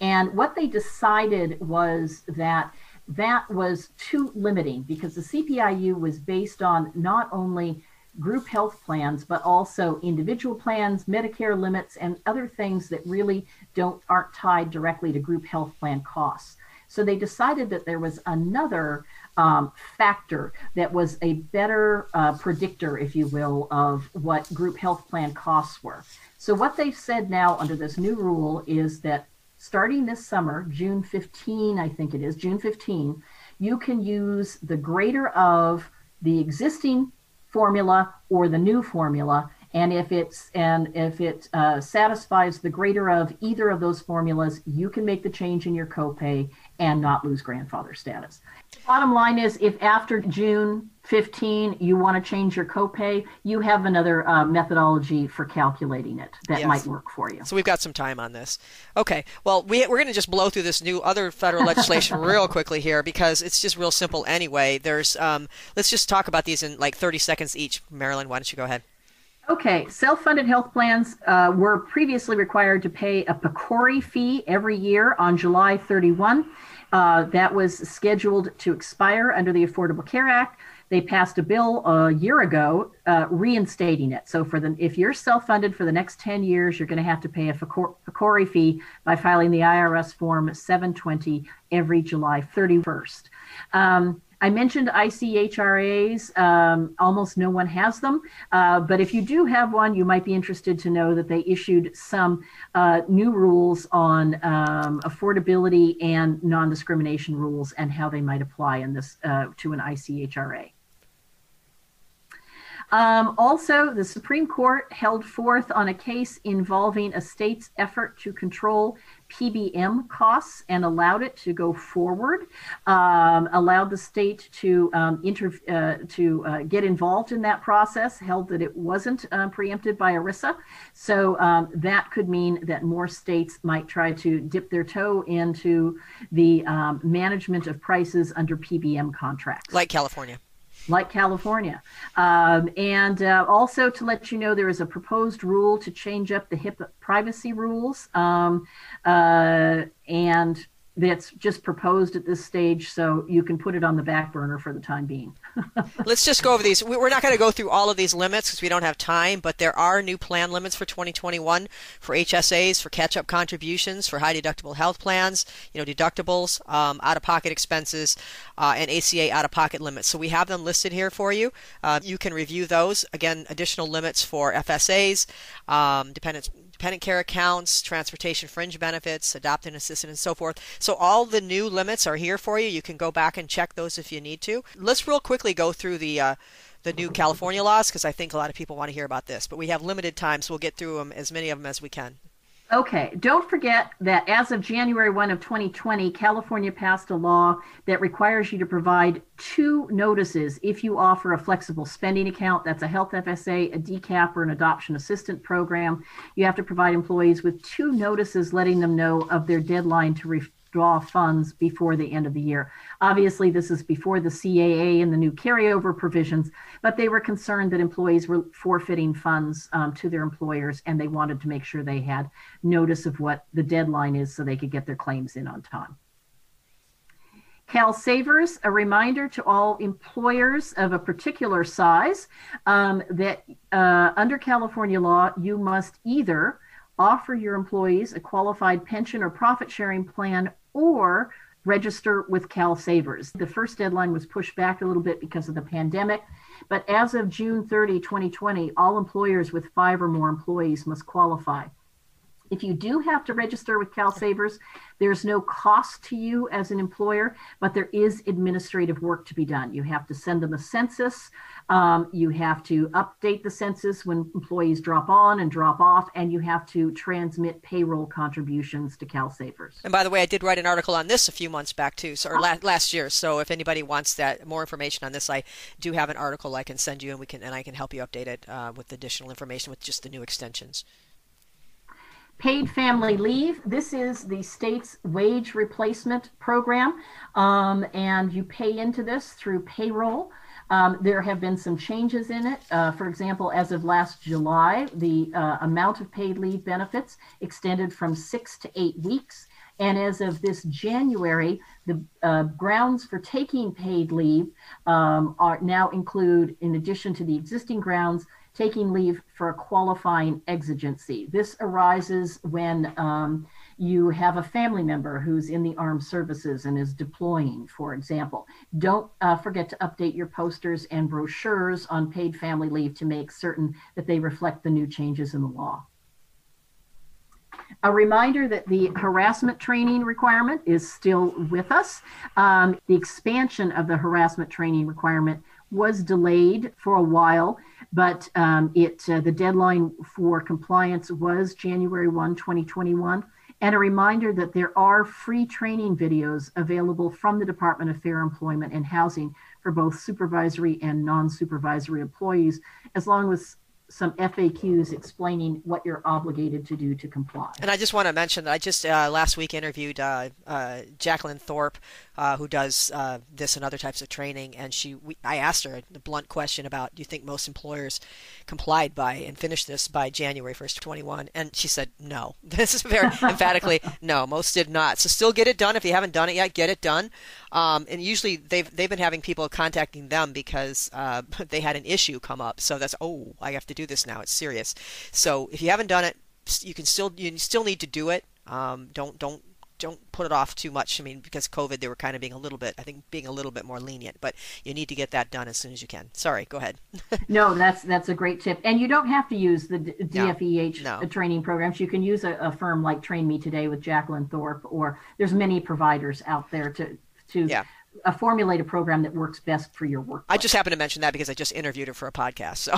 And what they decided was that that was too limiting because the CPI-U was based on not only group health plans but also individual plans medicare limits and other things that really don't aren't tied directly to group health plan costs. So they decided that there was another um, factor that was a better uh, predictor if you will of what group health plan costs were. So what they've said now under this new rule is that starting this summer, June 15, I think it is, June 15, you can use the greater of the existing formula or the new formula. And if it's and if it uh, satisfies the greater of either of those formulas, you can make the change in your copay and not lose grandfather status. Bottom line is, if after June 15 you want to change your copay, you have another uh, methodology for calculating it that yes. might work for you. So we've got some time on this. Okay, well, we, we're going to just blow through this new other federal legislation real quickly here because it's just real simple anyway. There's, um, let's just talk about these in like 30 seconds each. Marilyn, why don't you go ahead? Okay, self funded health plans uh, were previously required to pay a PCORI fee every year on July 31. Uh, that was scheduled to expire under the Affordable Care Act. They passed a bill a year ago uh, reinstating it. So for the if you're self-funded for the next 10 years, you're going to have to pay a PCORI fee by filing the IRS form 720 every July 31st. Um, I mentioned ICHRAs. Um, almost no one has them. Uh, but if you do have one, you might be interested to know that they issued some uh, new rules on um, affordability and non discrimination rules and how they might apply in this uh, to an ICHRA. Um, also, the Supreme Court held forth on a case involving a state's effort to control PBM costs and allowed it to go forward, um, allowed the state to um, inter- uh, to uh, get involved in that process, held that it wasn't uh, preempted by ERISA. So um, that could mean that more states might try to dip their toe into the um, management of prices under PBM contracts. Like California like California. Um, and uh, also to let you know, there is a proposed rule to change up the HIPAA privacy rules. Um, uh, and that's just proposed at this stage, so you can put it on the back burner for the time being. Let's just go over these. We're not going to go through all of these limits because we don't have time, but there are new plan limits for 2021 for HSAs, for catch-up contributions, for high deductible health plans, you know, deductibles, um, out-of-pocket expenses, uh, and ACA out-of-pocket limits. So we have them listed here for you. Uh, you can review those. Again, additional limits for FSAs, um, dependent dependent care accounts, transportation fringe benefits, adopted assistant, and so forth. So all the new limits are here for you. You can go back and check those if you need to. Let's real quickly go through the uh, the new California laws because I think a lot of people want to hear about this. But we have limited time, so we'll get through them as many of them as we can. Okay, don't forget that as of January 1 of 2020, California passed a law that requires you to provide two notices if you offer a flexible spending account. That's a health FSA, a DCAP, or an adoption assistant program. You have to provide employees with two notices letting them know of their deadline to re- draw funds before the end of the year. Obviously, this is before the CAA and the new carryover provisions, but they were concerned that employees were forfeiting funds um, to their employers and they wanted to make sure they had notice of what the deadline is so they could get their claims in on time. CalSavers, a reminder to all employers of a particular size um, that uh, under California law, you must either offer your employees a qualified pension or profit sharing plan or register with CalSavers. The first deadline was pushed back a little bit because of the pandemic, but as of June 30, 2020, all employers with five or more employees must qualify. If you do have to register with CalSavers, there's no cost to you as an employer, but there is administrative work to be done. You have to send them a census. Um, you have to update the census when employees drop on and drop off, and you have to transmit payroll contributions to CalSavers. And by the way, I did write an article on this a few months back too, so, or la- last year. So if anybody wants that more information on this, I do have an article I can send you, and we can and I can help you update it uh, with additional information with just the new extensions. Paid family leave. This is the state's wage replacement program, um, and you pay into this through payroll. Um, there have been some changes in it. Uh, for example, as of last July, the uh, amount of paid leave benefits extended from six to eight weeks. And as of this January, the uh, grounds for taking paid leave um, are now include, in addition to the existing grounds, taking leave for a qualifying exigency. This arises when um, you have a family member who's in the armed services and is deploying, for example. Don't uh, forget to update your posters and brochures on paid family leave to make certain that they reflect the new changes in the law. A reminder that the harassment training requirement is still with us. Um, the expansion of the harassment training requirement was delayed for a while, but um, it uh, the deadline for compliance was January 1, 2021. And a reminder that there are free training videos available from the Department of Fair Employment and Housing for both supervisory and non supervisory employees, as long as some FAQs explaining what you're obligated to do to comply. And I just want to mention that I just uh, last week interviewed uh, uh, Jacqueline Thorpe, uh, who does uh, this and other types of training, and she we, I asked her the blunt question about do you think most employers complied by and finished this by January 1st, 21, and she said no. This is very emphatically no, most did not. So still get it done if you haven't done it yet. Get it done. Um, and usually they've they've been having people contacting them because uh, they had an issue come up. So that's oh I have to do this now. It's serious. So if you haven't done it, you can still you still need to do it. Um, don't don't don't put it off too much. I mean, because COVID, they were kind of being a little bit, I think, being a little bit more lenient. But you need to get that done as soon as you can. Sorry, go ahead. no, that's that's a great tip, and you don't have to use the DFEH no, no. Uh, training programs. You can use a, a, firm like Train Me Today with Jacqueline Thorpe, or there's many providers out there to to yeah a formulate a program that works best for your work. I just happened to mention that because I just interviewed her for a podcast. So,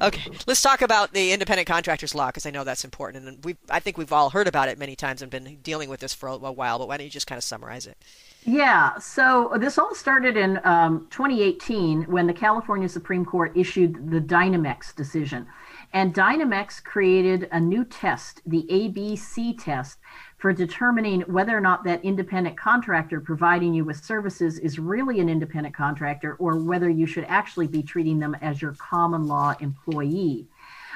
okay, let's talk about the independent contractors law because I know that's important, and we I think we've all heard about it many times and been dealing with this for a, a while. But why don't you just kind of summarize it? Yeah, so this all started in um, 2018 when the California Supreme Court issued the Dynamex decision. And Dynamex created a new test, the ABC test, for determining whether or not that independent contractor providing you with services is really an independent contractor or whether you should actually be treating them as your common law employee.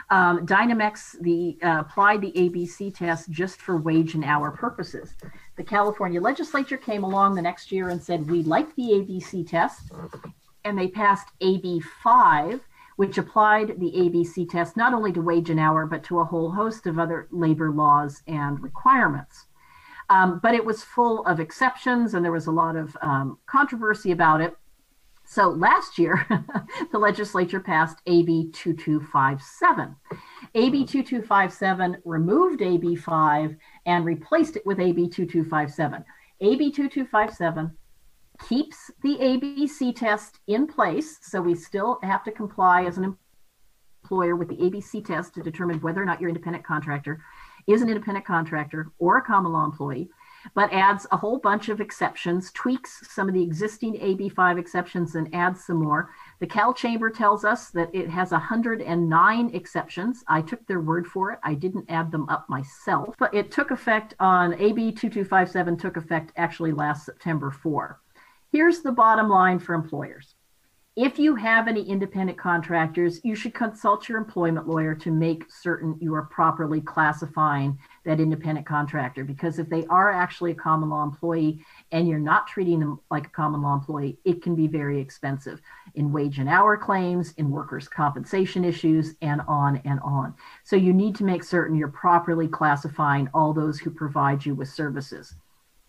Um, Dynamex the, uh, applied the ABC test just for wage and hour purposes. The California legislature came along the next year and said, We like the ABC test. And they passed AB 5, which applied the ABC test not only to wage and hour, but to a whole host of other labor laws and requirements. Um, but it was full of exceptions and there was a lot of um, controversy about it. So last year, the legislature passed AB 2257. AB 2257 removed AB 5 and replaced it with AB 2257. AB 2257 keeps the ABC test in place. So we still have to comply as an employer with the ABC test to determine whether or not your independent contractor is an independent contractor or a common law employee, but adds a whole bunch of exceptions, tweaks some of the existing AB5 exceptions, and adds some more. The CalChamber tells us that it has 109 exceptions. I took their word for it. I didn't add them up myself, but it took effect on AB 2257, took effect actually last September 4. Here's the bottom line for employers If you have any independent contractors, you should consult your employment lawyer to make certain you are properly classifying that independent contractor. Because if they are actually a common law employee and you're not treating them like a common law employee, it can be very expensive in wage and hour claims, in workers' compensation issues, and on and on. So you need to make certain you're properly classifying all those who provide you with services.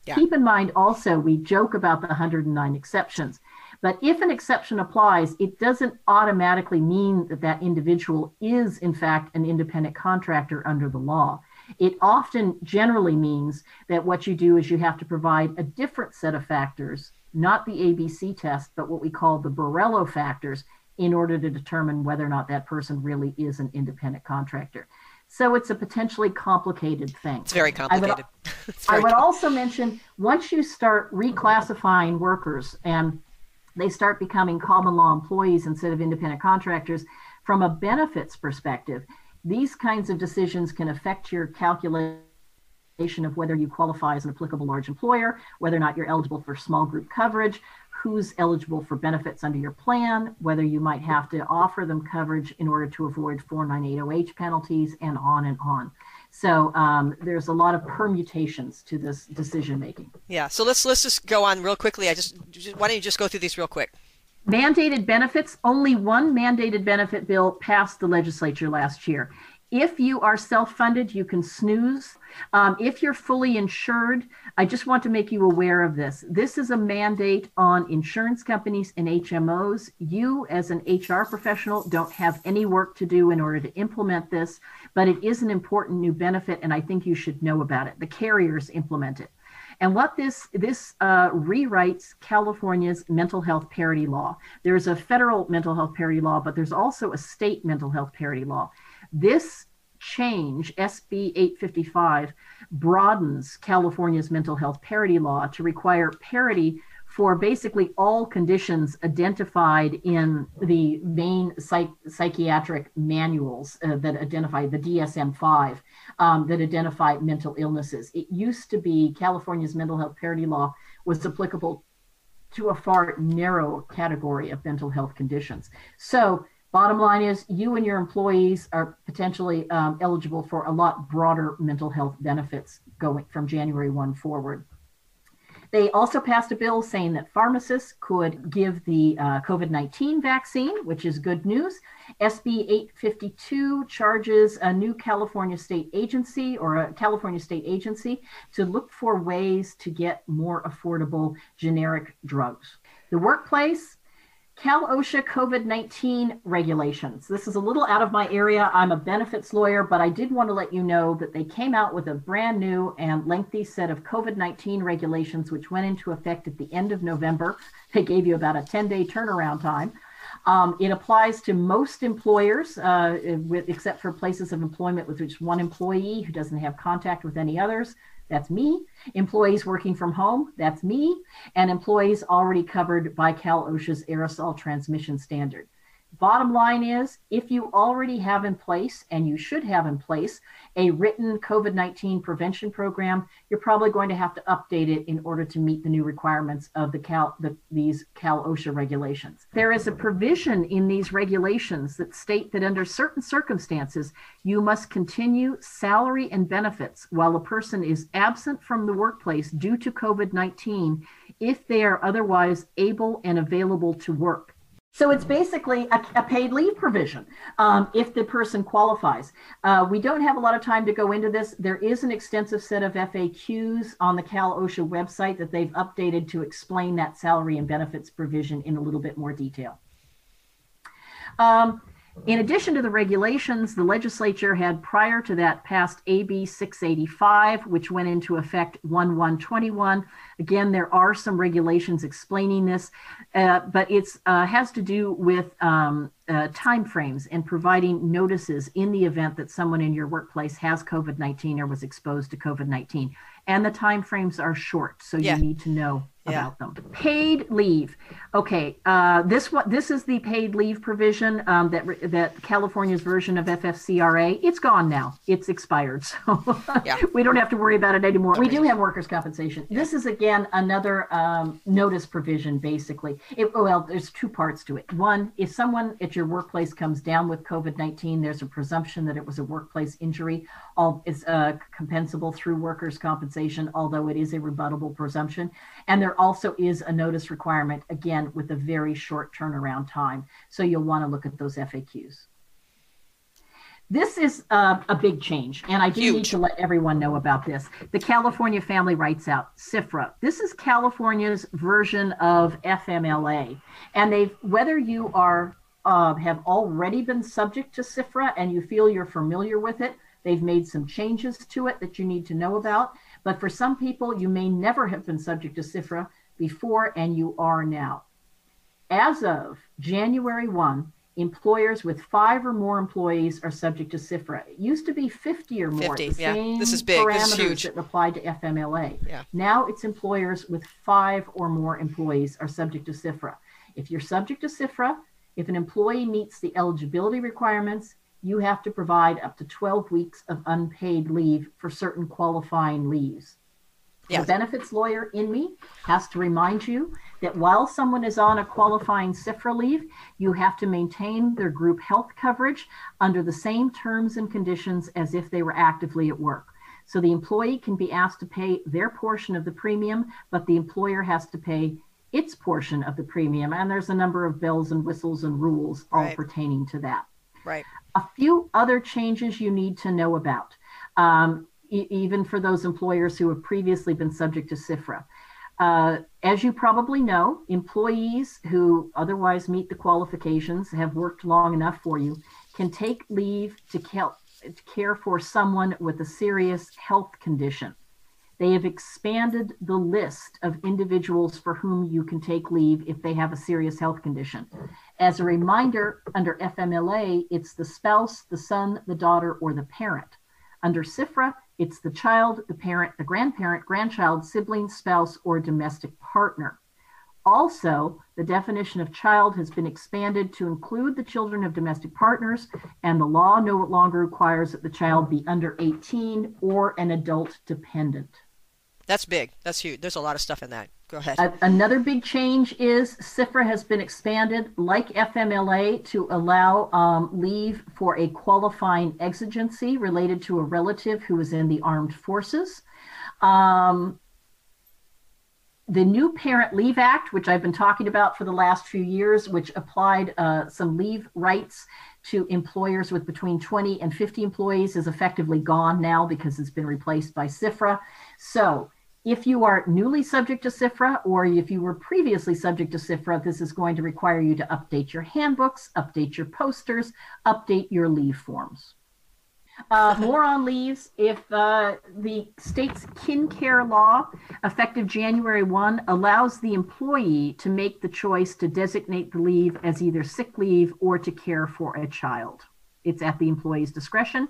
Yeah. Keep in mind also, we joke about the 109 exceptions but if an exception applies, it doesn't automatically mean that that individual is, in fact, an independent contractor under the law. It often generally means that what you do is you have to provide a different set of factors, not the ABC test, but what we call the Borello factors, in order to determine whether or not that person really is an independent contractor. So it's a potentially complicated thing. It's very complicated. I would, very I would also mention once you start reclassifying workers and they start becoming common law employees instead of independent contractors. From a benefits perspective, these kinds of decisions can affect your calculation of whether you qualify as an applicable large employer, whether or not you're eligible for small group coverage, who's eligible for benefits under your plan, whether you might have to offer them coverage in order to avoid 4980H penalties, and on and on. So um, there's a lot of permutations to this decision making. Yeah. So let's let's just go on real quickly. I just why don't you just go through these real quick? Mandated benefits. Only one mandated benefit bill passed the legislature last year. If you are self funded, you can snooze. Um, if you're fully insured, I just want to make you aware of this. This is a mandate on insurance companies and HMOs. You, as an HR professional, don't have any work to do in order to implement this, but it is an important new benefit, and I think you should know about it. The carriers implement it. And what this this uh, rewrites California's mental health parity law. There's a federal mental health parity law, but there's also a state mental health parity law. This change, SB 855, broadens California's mental health parity law to require parity for basically all conditions identified in the main psych- psychiatric manuals uh, that identify the DSM 5 um, that identify mental illnesses. It used to be California's mental health parity law was applicable to a far narrow category of mental health conditions. So Bottom line is, you and your employees are potentially um, eligible for a lot broader mental health benefits going from January 1 forward. They also passed a bill saying that pharmacists could give the uh, COVID 19 vaccine, which is good news. SB 852 charges a new California state agency or a California state agency to look for ways to get more affordable generic drugs. The workplace, Cal OSHA COVID 19 regulations. This is a little out of my area. I'm a benefits lawyer, but I did want to let you know that they came out with a brand new and lengthy set of COVID 19 regulations, which went into effect at the end of November. They gave you about a 10 day turnaround time. Um, it applies to most employers, uh, with, except for places of employment with which one employee who doesn't have contact with any others. That's me. Employees working from home, that's me. And employees already covered by Cal OSHA's aerosol transmission standard. Bottom line is if you already have in place, and you should have in place, a written COVID 19 prevention program, you're probably going to have to update it in order to meet the new requirements of the Cal, the, these Cal OSHA regulations. There is a provision in these regulations that state that under certain circumstances, you must continue salary and benefits while a person is absent from the workplace due to COVID 19 if they are otherwise able and available to work. So it's basically a, a paid leave provision um, if the person qualifies. Uh, we don't have a lot of time to go into this. There is an extensive set of FAQs on the Cal OSHA website that they've updated to explain that salary and benefits provision in a little bit more detail. Um, in addition to the regulations, the legislature had prior to that passed AB 685, which went into effect 1 1 21. Again, there are some regulations explaining this, uh, but it uh, has to do with um, uh, timeframes and providing notices in the event that someone in your workplace has COVID 19 or was exposed to COVID 19. And the timeframes are short, so yeah. you need to know yeah. about them. Paid leave. Okay, uh, this what this is the paid leave provision um, that that California's version of FFCRA. It's gone now. It's expired, so yeah. we don't have to worry about it anymore. We do have workers' compensation. Yeah. This is again another um, notice provision. Basically, it, well, there's two parts to it. One, if someone at your workplace comes down with COVID nineteen, there's a presumption that it was a workplace injury. All is uh, compensable through workers' compensation, although it is a rebuttable presumption. And there also is a notice requirement, again, with a very short turnaround time. So you'll want to look at those FAQs. This is a, a big change, and I do Huge. need to let everyone know about this. The California Family Rights Act, CFRA. This is California's version of FMLA, and they've whether you are uh, have already been subject to CFRA and you feel you're familiar with it, they've made some changes to it that you need to know about. But for some people, you may never have been subject to CFRA before, and you are now. As of January 1, employers with five or more employees are subject to CFRA. It used to be 50 or more. 50, yeah. This is big. This is huge. that applied to FMLA. Yeah. Now it's employers with five or more employees are subject to CFRA. If you're subject to CFRA, if an employee meets the eligibility requirements, you have to provide up to 12 weeks of unpaid leave for certain qualifying leaves. Yes. The benefits lawyer in me has to remind you that while someone is on a qualifying CFRA leave, you have to maintain their group health coverage under the same terms and conditions as if they were actively at work. So the employee can be asked to pay their portion of the premium, but the employer has to pay its portion of the premium. And there's a number of bells and whistles and rules all right. pertaining to that. Right a few other changes you need to know about, um, e- even for those employers who have previously been subject to CFRA. Uh, as you probably know, employees who otherwise meet the qualifications, have worked long enough for you, can take leave to, to care for someone with a serious health condition. They have expanded the list of individuals for whom you can take leave if they have a serious health condition. As a reminder, under FMLA, it's the spouse, the son, the daughter, or the parent. Under CFRA, it's the child, the parent, the grandparent, grandchild, sibling, spouse, or domestic partner. Also, the definition of child has been expanded to include the children of domestic partners, and the law no longer requires that the child be under 18 or an adult dependent. That's big. That's huge. There's a lot of stuff in that. Go ahead. Another big change is CFRA has been expanded, like FMLA, to allow um, leave for a qualifying exigency related to a relative who is in the armed forces. Um, the new Parent Leave Act, which I've been talking about for the last few years, which applied uh, some leave rights to employers with between 20 and 50 employees, is effectively gone now because it's been replaced by CFRA. So if you are newly subject to CFRA or if you were previously subject to CFRA, this is going to require you to update your handbooks, update your posters, update your leave forms. Uh, more on leaves. If uh, the state's kin care law, effective January 1, allows the employee to make the choice to designate the leave as either sick leave or to care for a child. It's at the employee's discretion.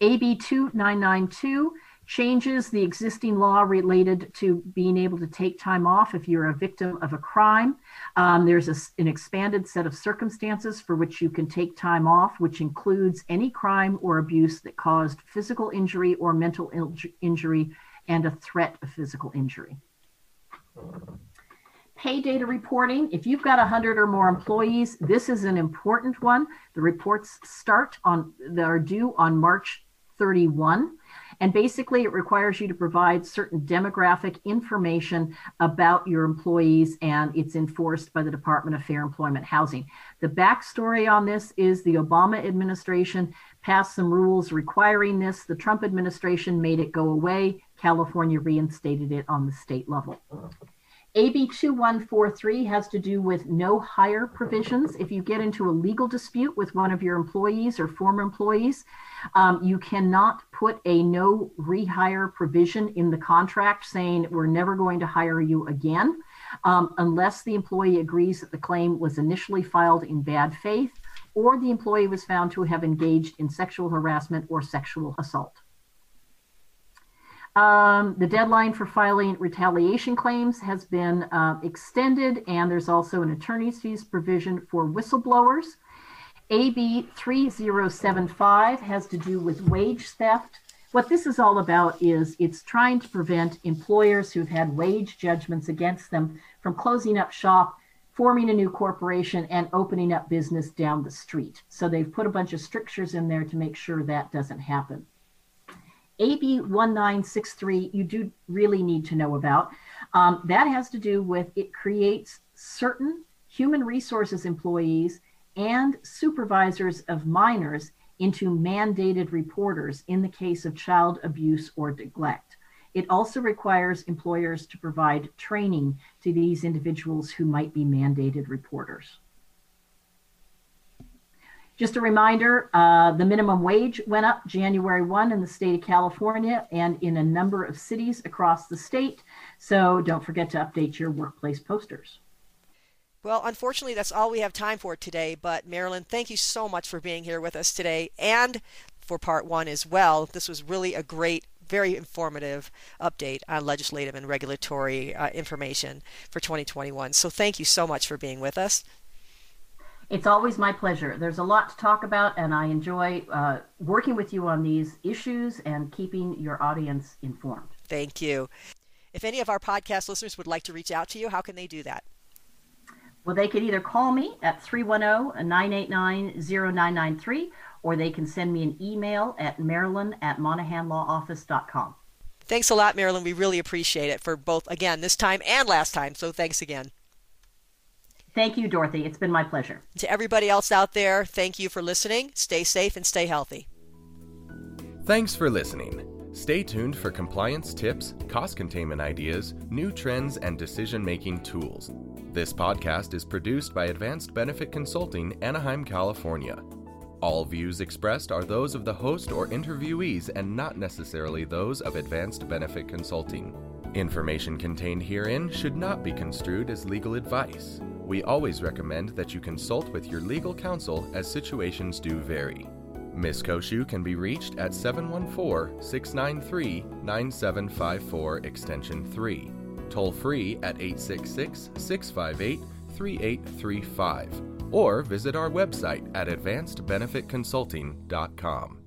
AB 2992 changes the existing law related to being able to take time off if you're a victim of a crime. Um, there's a, an expanded set of circumstances for which you can take time off, which includes any crime or abuse that caused physical injury or mental il- injury and a threat of physical injury. Pay data reporting. If you've got 100 or more employees, this is an important one. The reports start on, they are due on March 31. And basically, it requires you to provide certain demographic information about your employees, and it's enforced by the Department of Fair Employment Housing. The backstory on this is the Obama administration passed some rules requiring this. The Trump administration made it go away. California reinstated it on the state level. Uh-huh. AB 2143 has to do with no hire provisions. If you get into a legal dispute with one of your employees or former employees, um, you cannot put a no rehire provision in the contract saying we're never going to hire you again um, unless the employee agrees that the claim was initially filed in bad faith or the employee was found to have engaged in sexual harassment or sexual assault. Um, the deadline for filing retaliation claims has been uh, extended, and there's also an attorney's fees provision for whistleblowers. AB 3075 has to do with wage theft. What this is all about is it's trying to prevent employers who've had wage judgments against them from closing up shop, forming a new corporation, and opening up business down the street. So they've put a bunch of strictures in there to make sure that doesn't happen. AB 1963, you do really need to know about. Um, that has to do with it creates certain human resources employees and supervisors of minors into mandated reporters in the case of child abuse or neglect. It also requires employers to provide training to these individuals who might be mandated reporters. Just a reminder uh, the minimum wage went up January 1 in the state of California and in a number of cities across the state. So don't forget to update your workplace posters. Well, unfortunately, that's all we have time for today. But Marilyn, thank you so much for being here with us today and for part one as well. This was really a great very informative update on legislative and regulatory uh, information for 2021. So thank you so much for being with us. It's always my pleasure. There's a lot to talk about, and I enjoy uh, working with you on these issues and keeping your audience informed. Thank you. If any of our podcast listeners would like to reach out to you, how can they do that? Well, they could either call me at 310 989 0993 or they can send me an email at marilyn at monahanlawoffice.com. Thanks a lot, Marilyn. We really appreciate it for both, again, this time and last time. So thanks again. Thank you, Dorothy. It's been my pleasure. To everybody else out there, thank you for listening. Stay safe and stay healthy. Thanks for listening. Stay tuned for compliance tips, cost containment ideas, new trends, and decision making tools. This podcast is produced by Advanced Benefit Consulting, Anaheim, California. All views expressed are those of the host or interviewees and not necessarily those of Advanced Benefit Consulting. Information contained herein should not be construed as legal advice. We always recommend that you consult with your legal counsel as situations do vary. Ms. Cociu can be reached at 714 693 9754 Extension 3, toll free at 866 658 3835, or visit our website at advancedbenefitconsulting.com.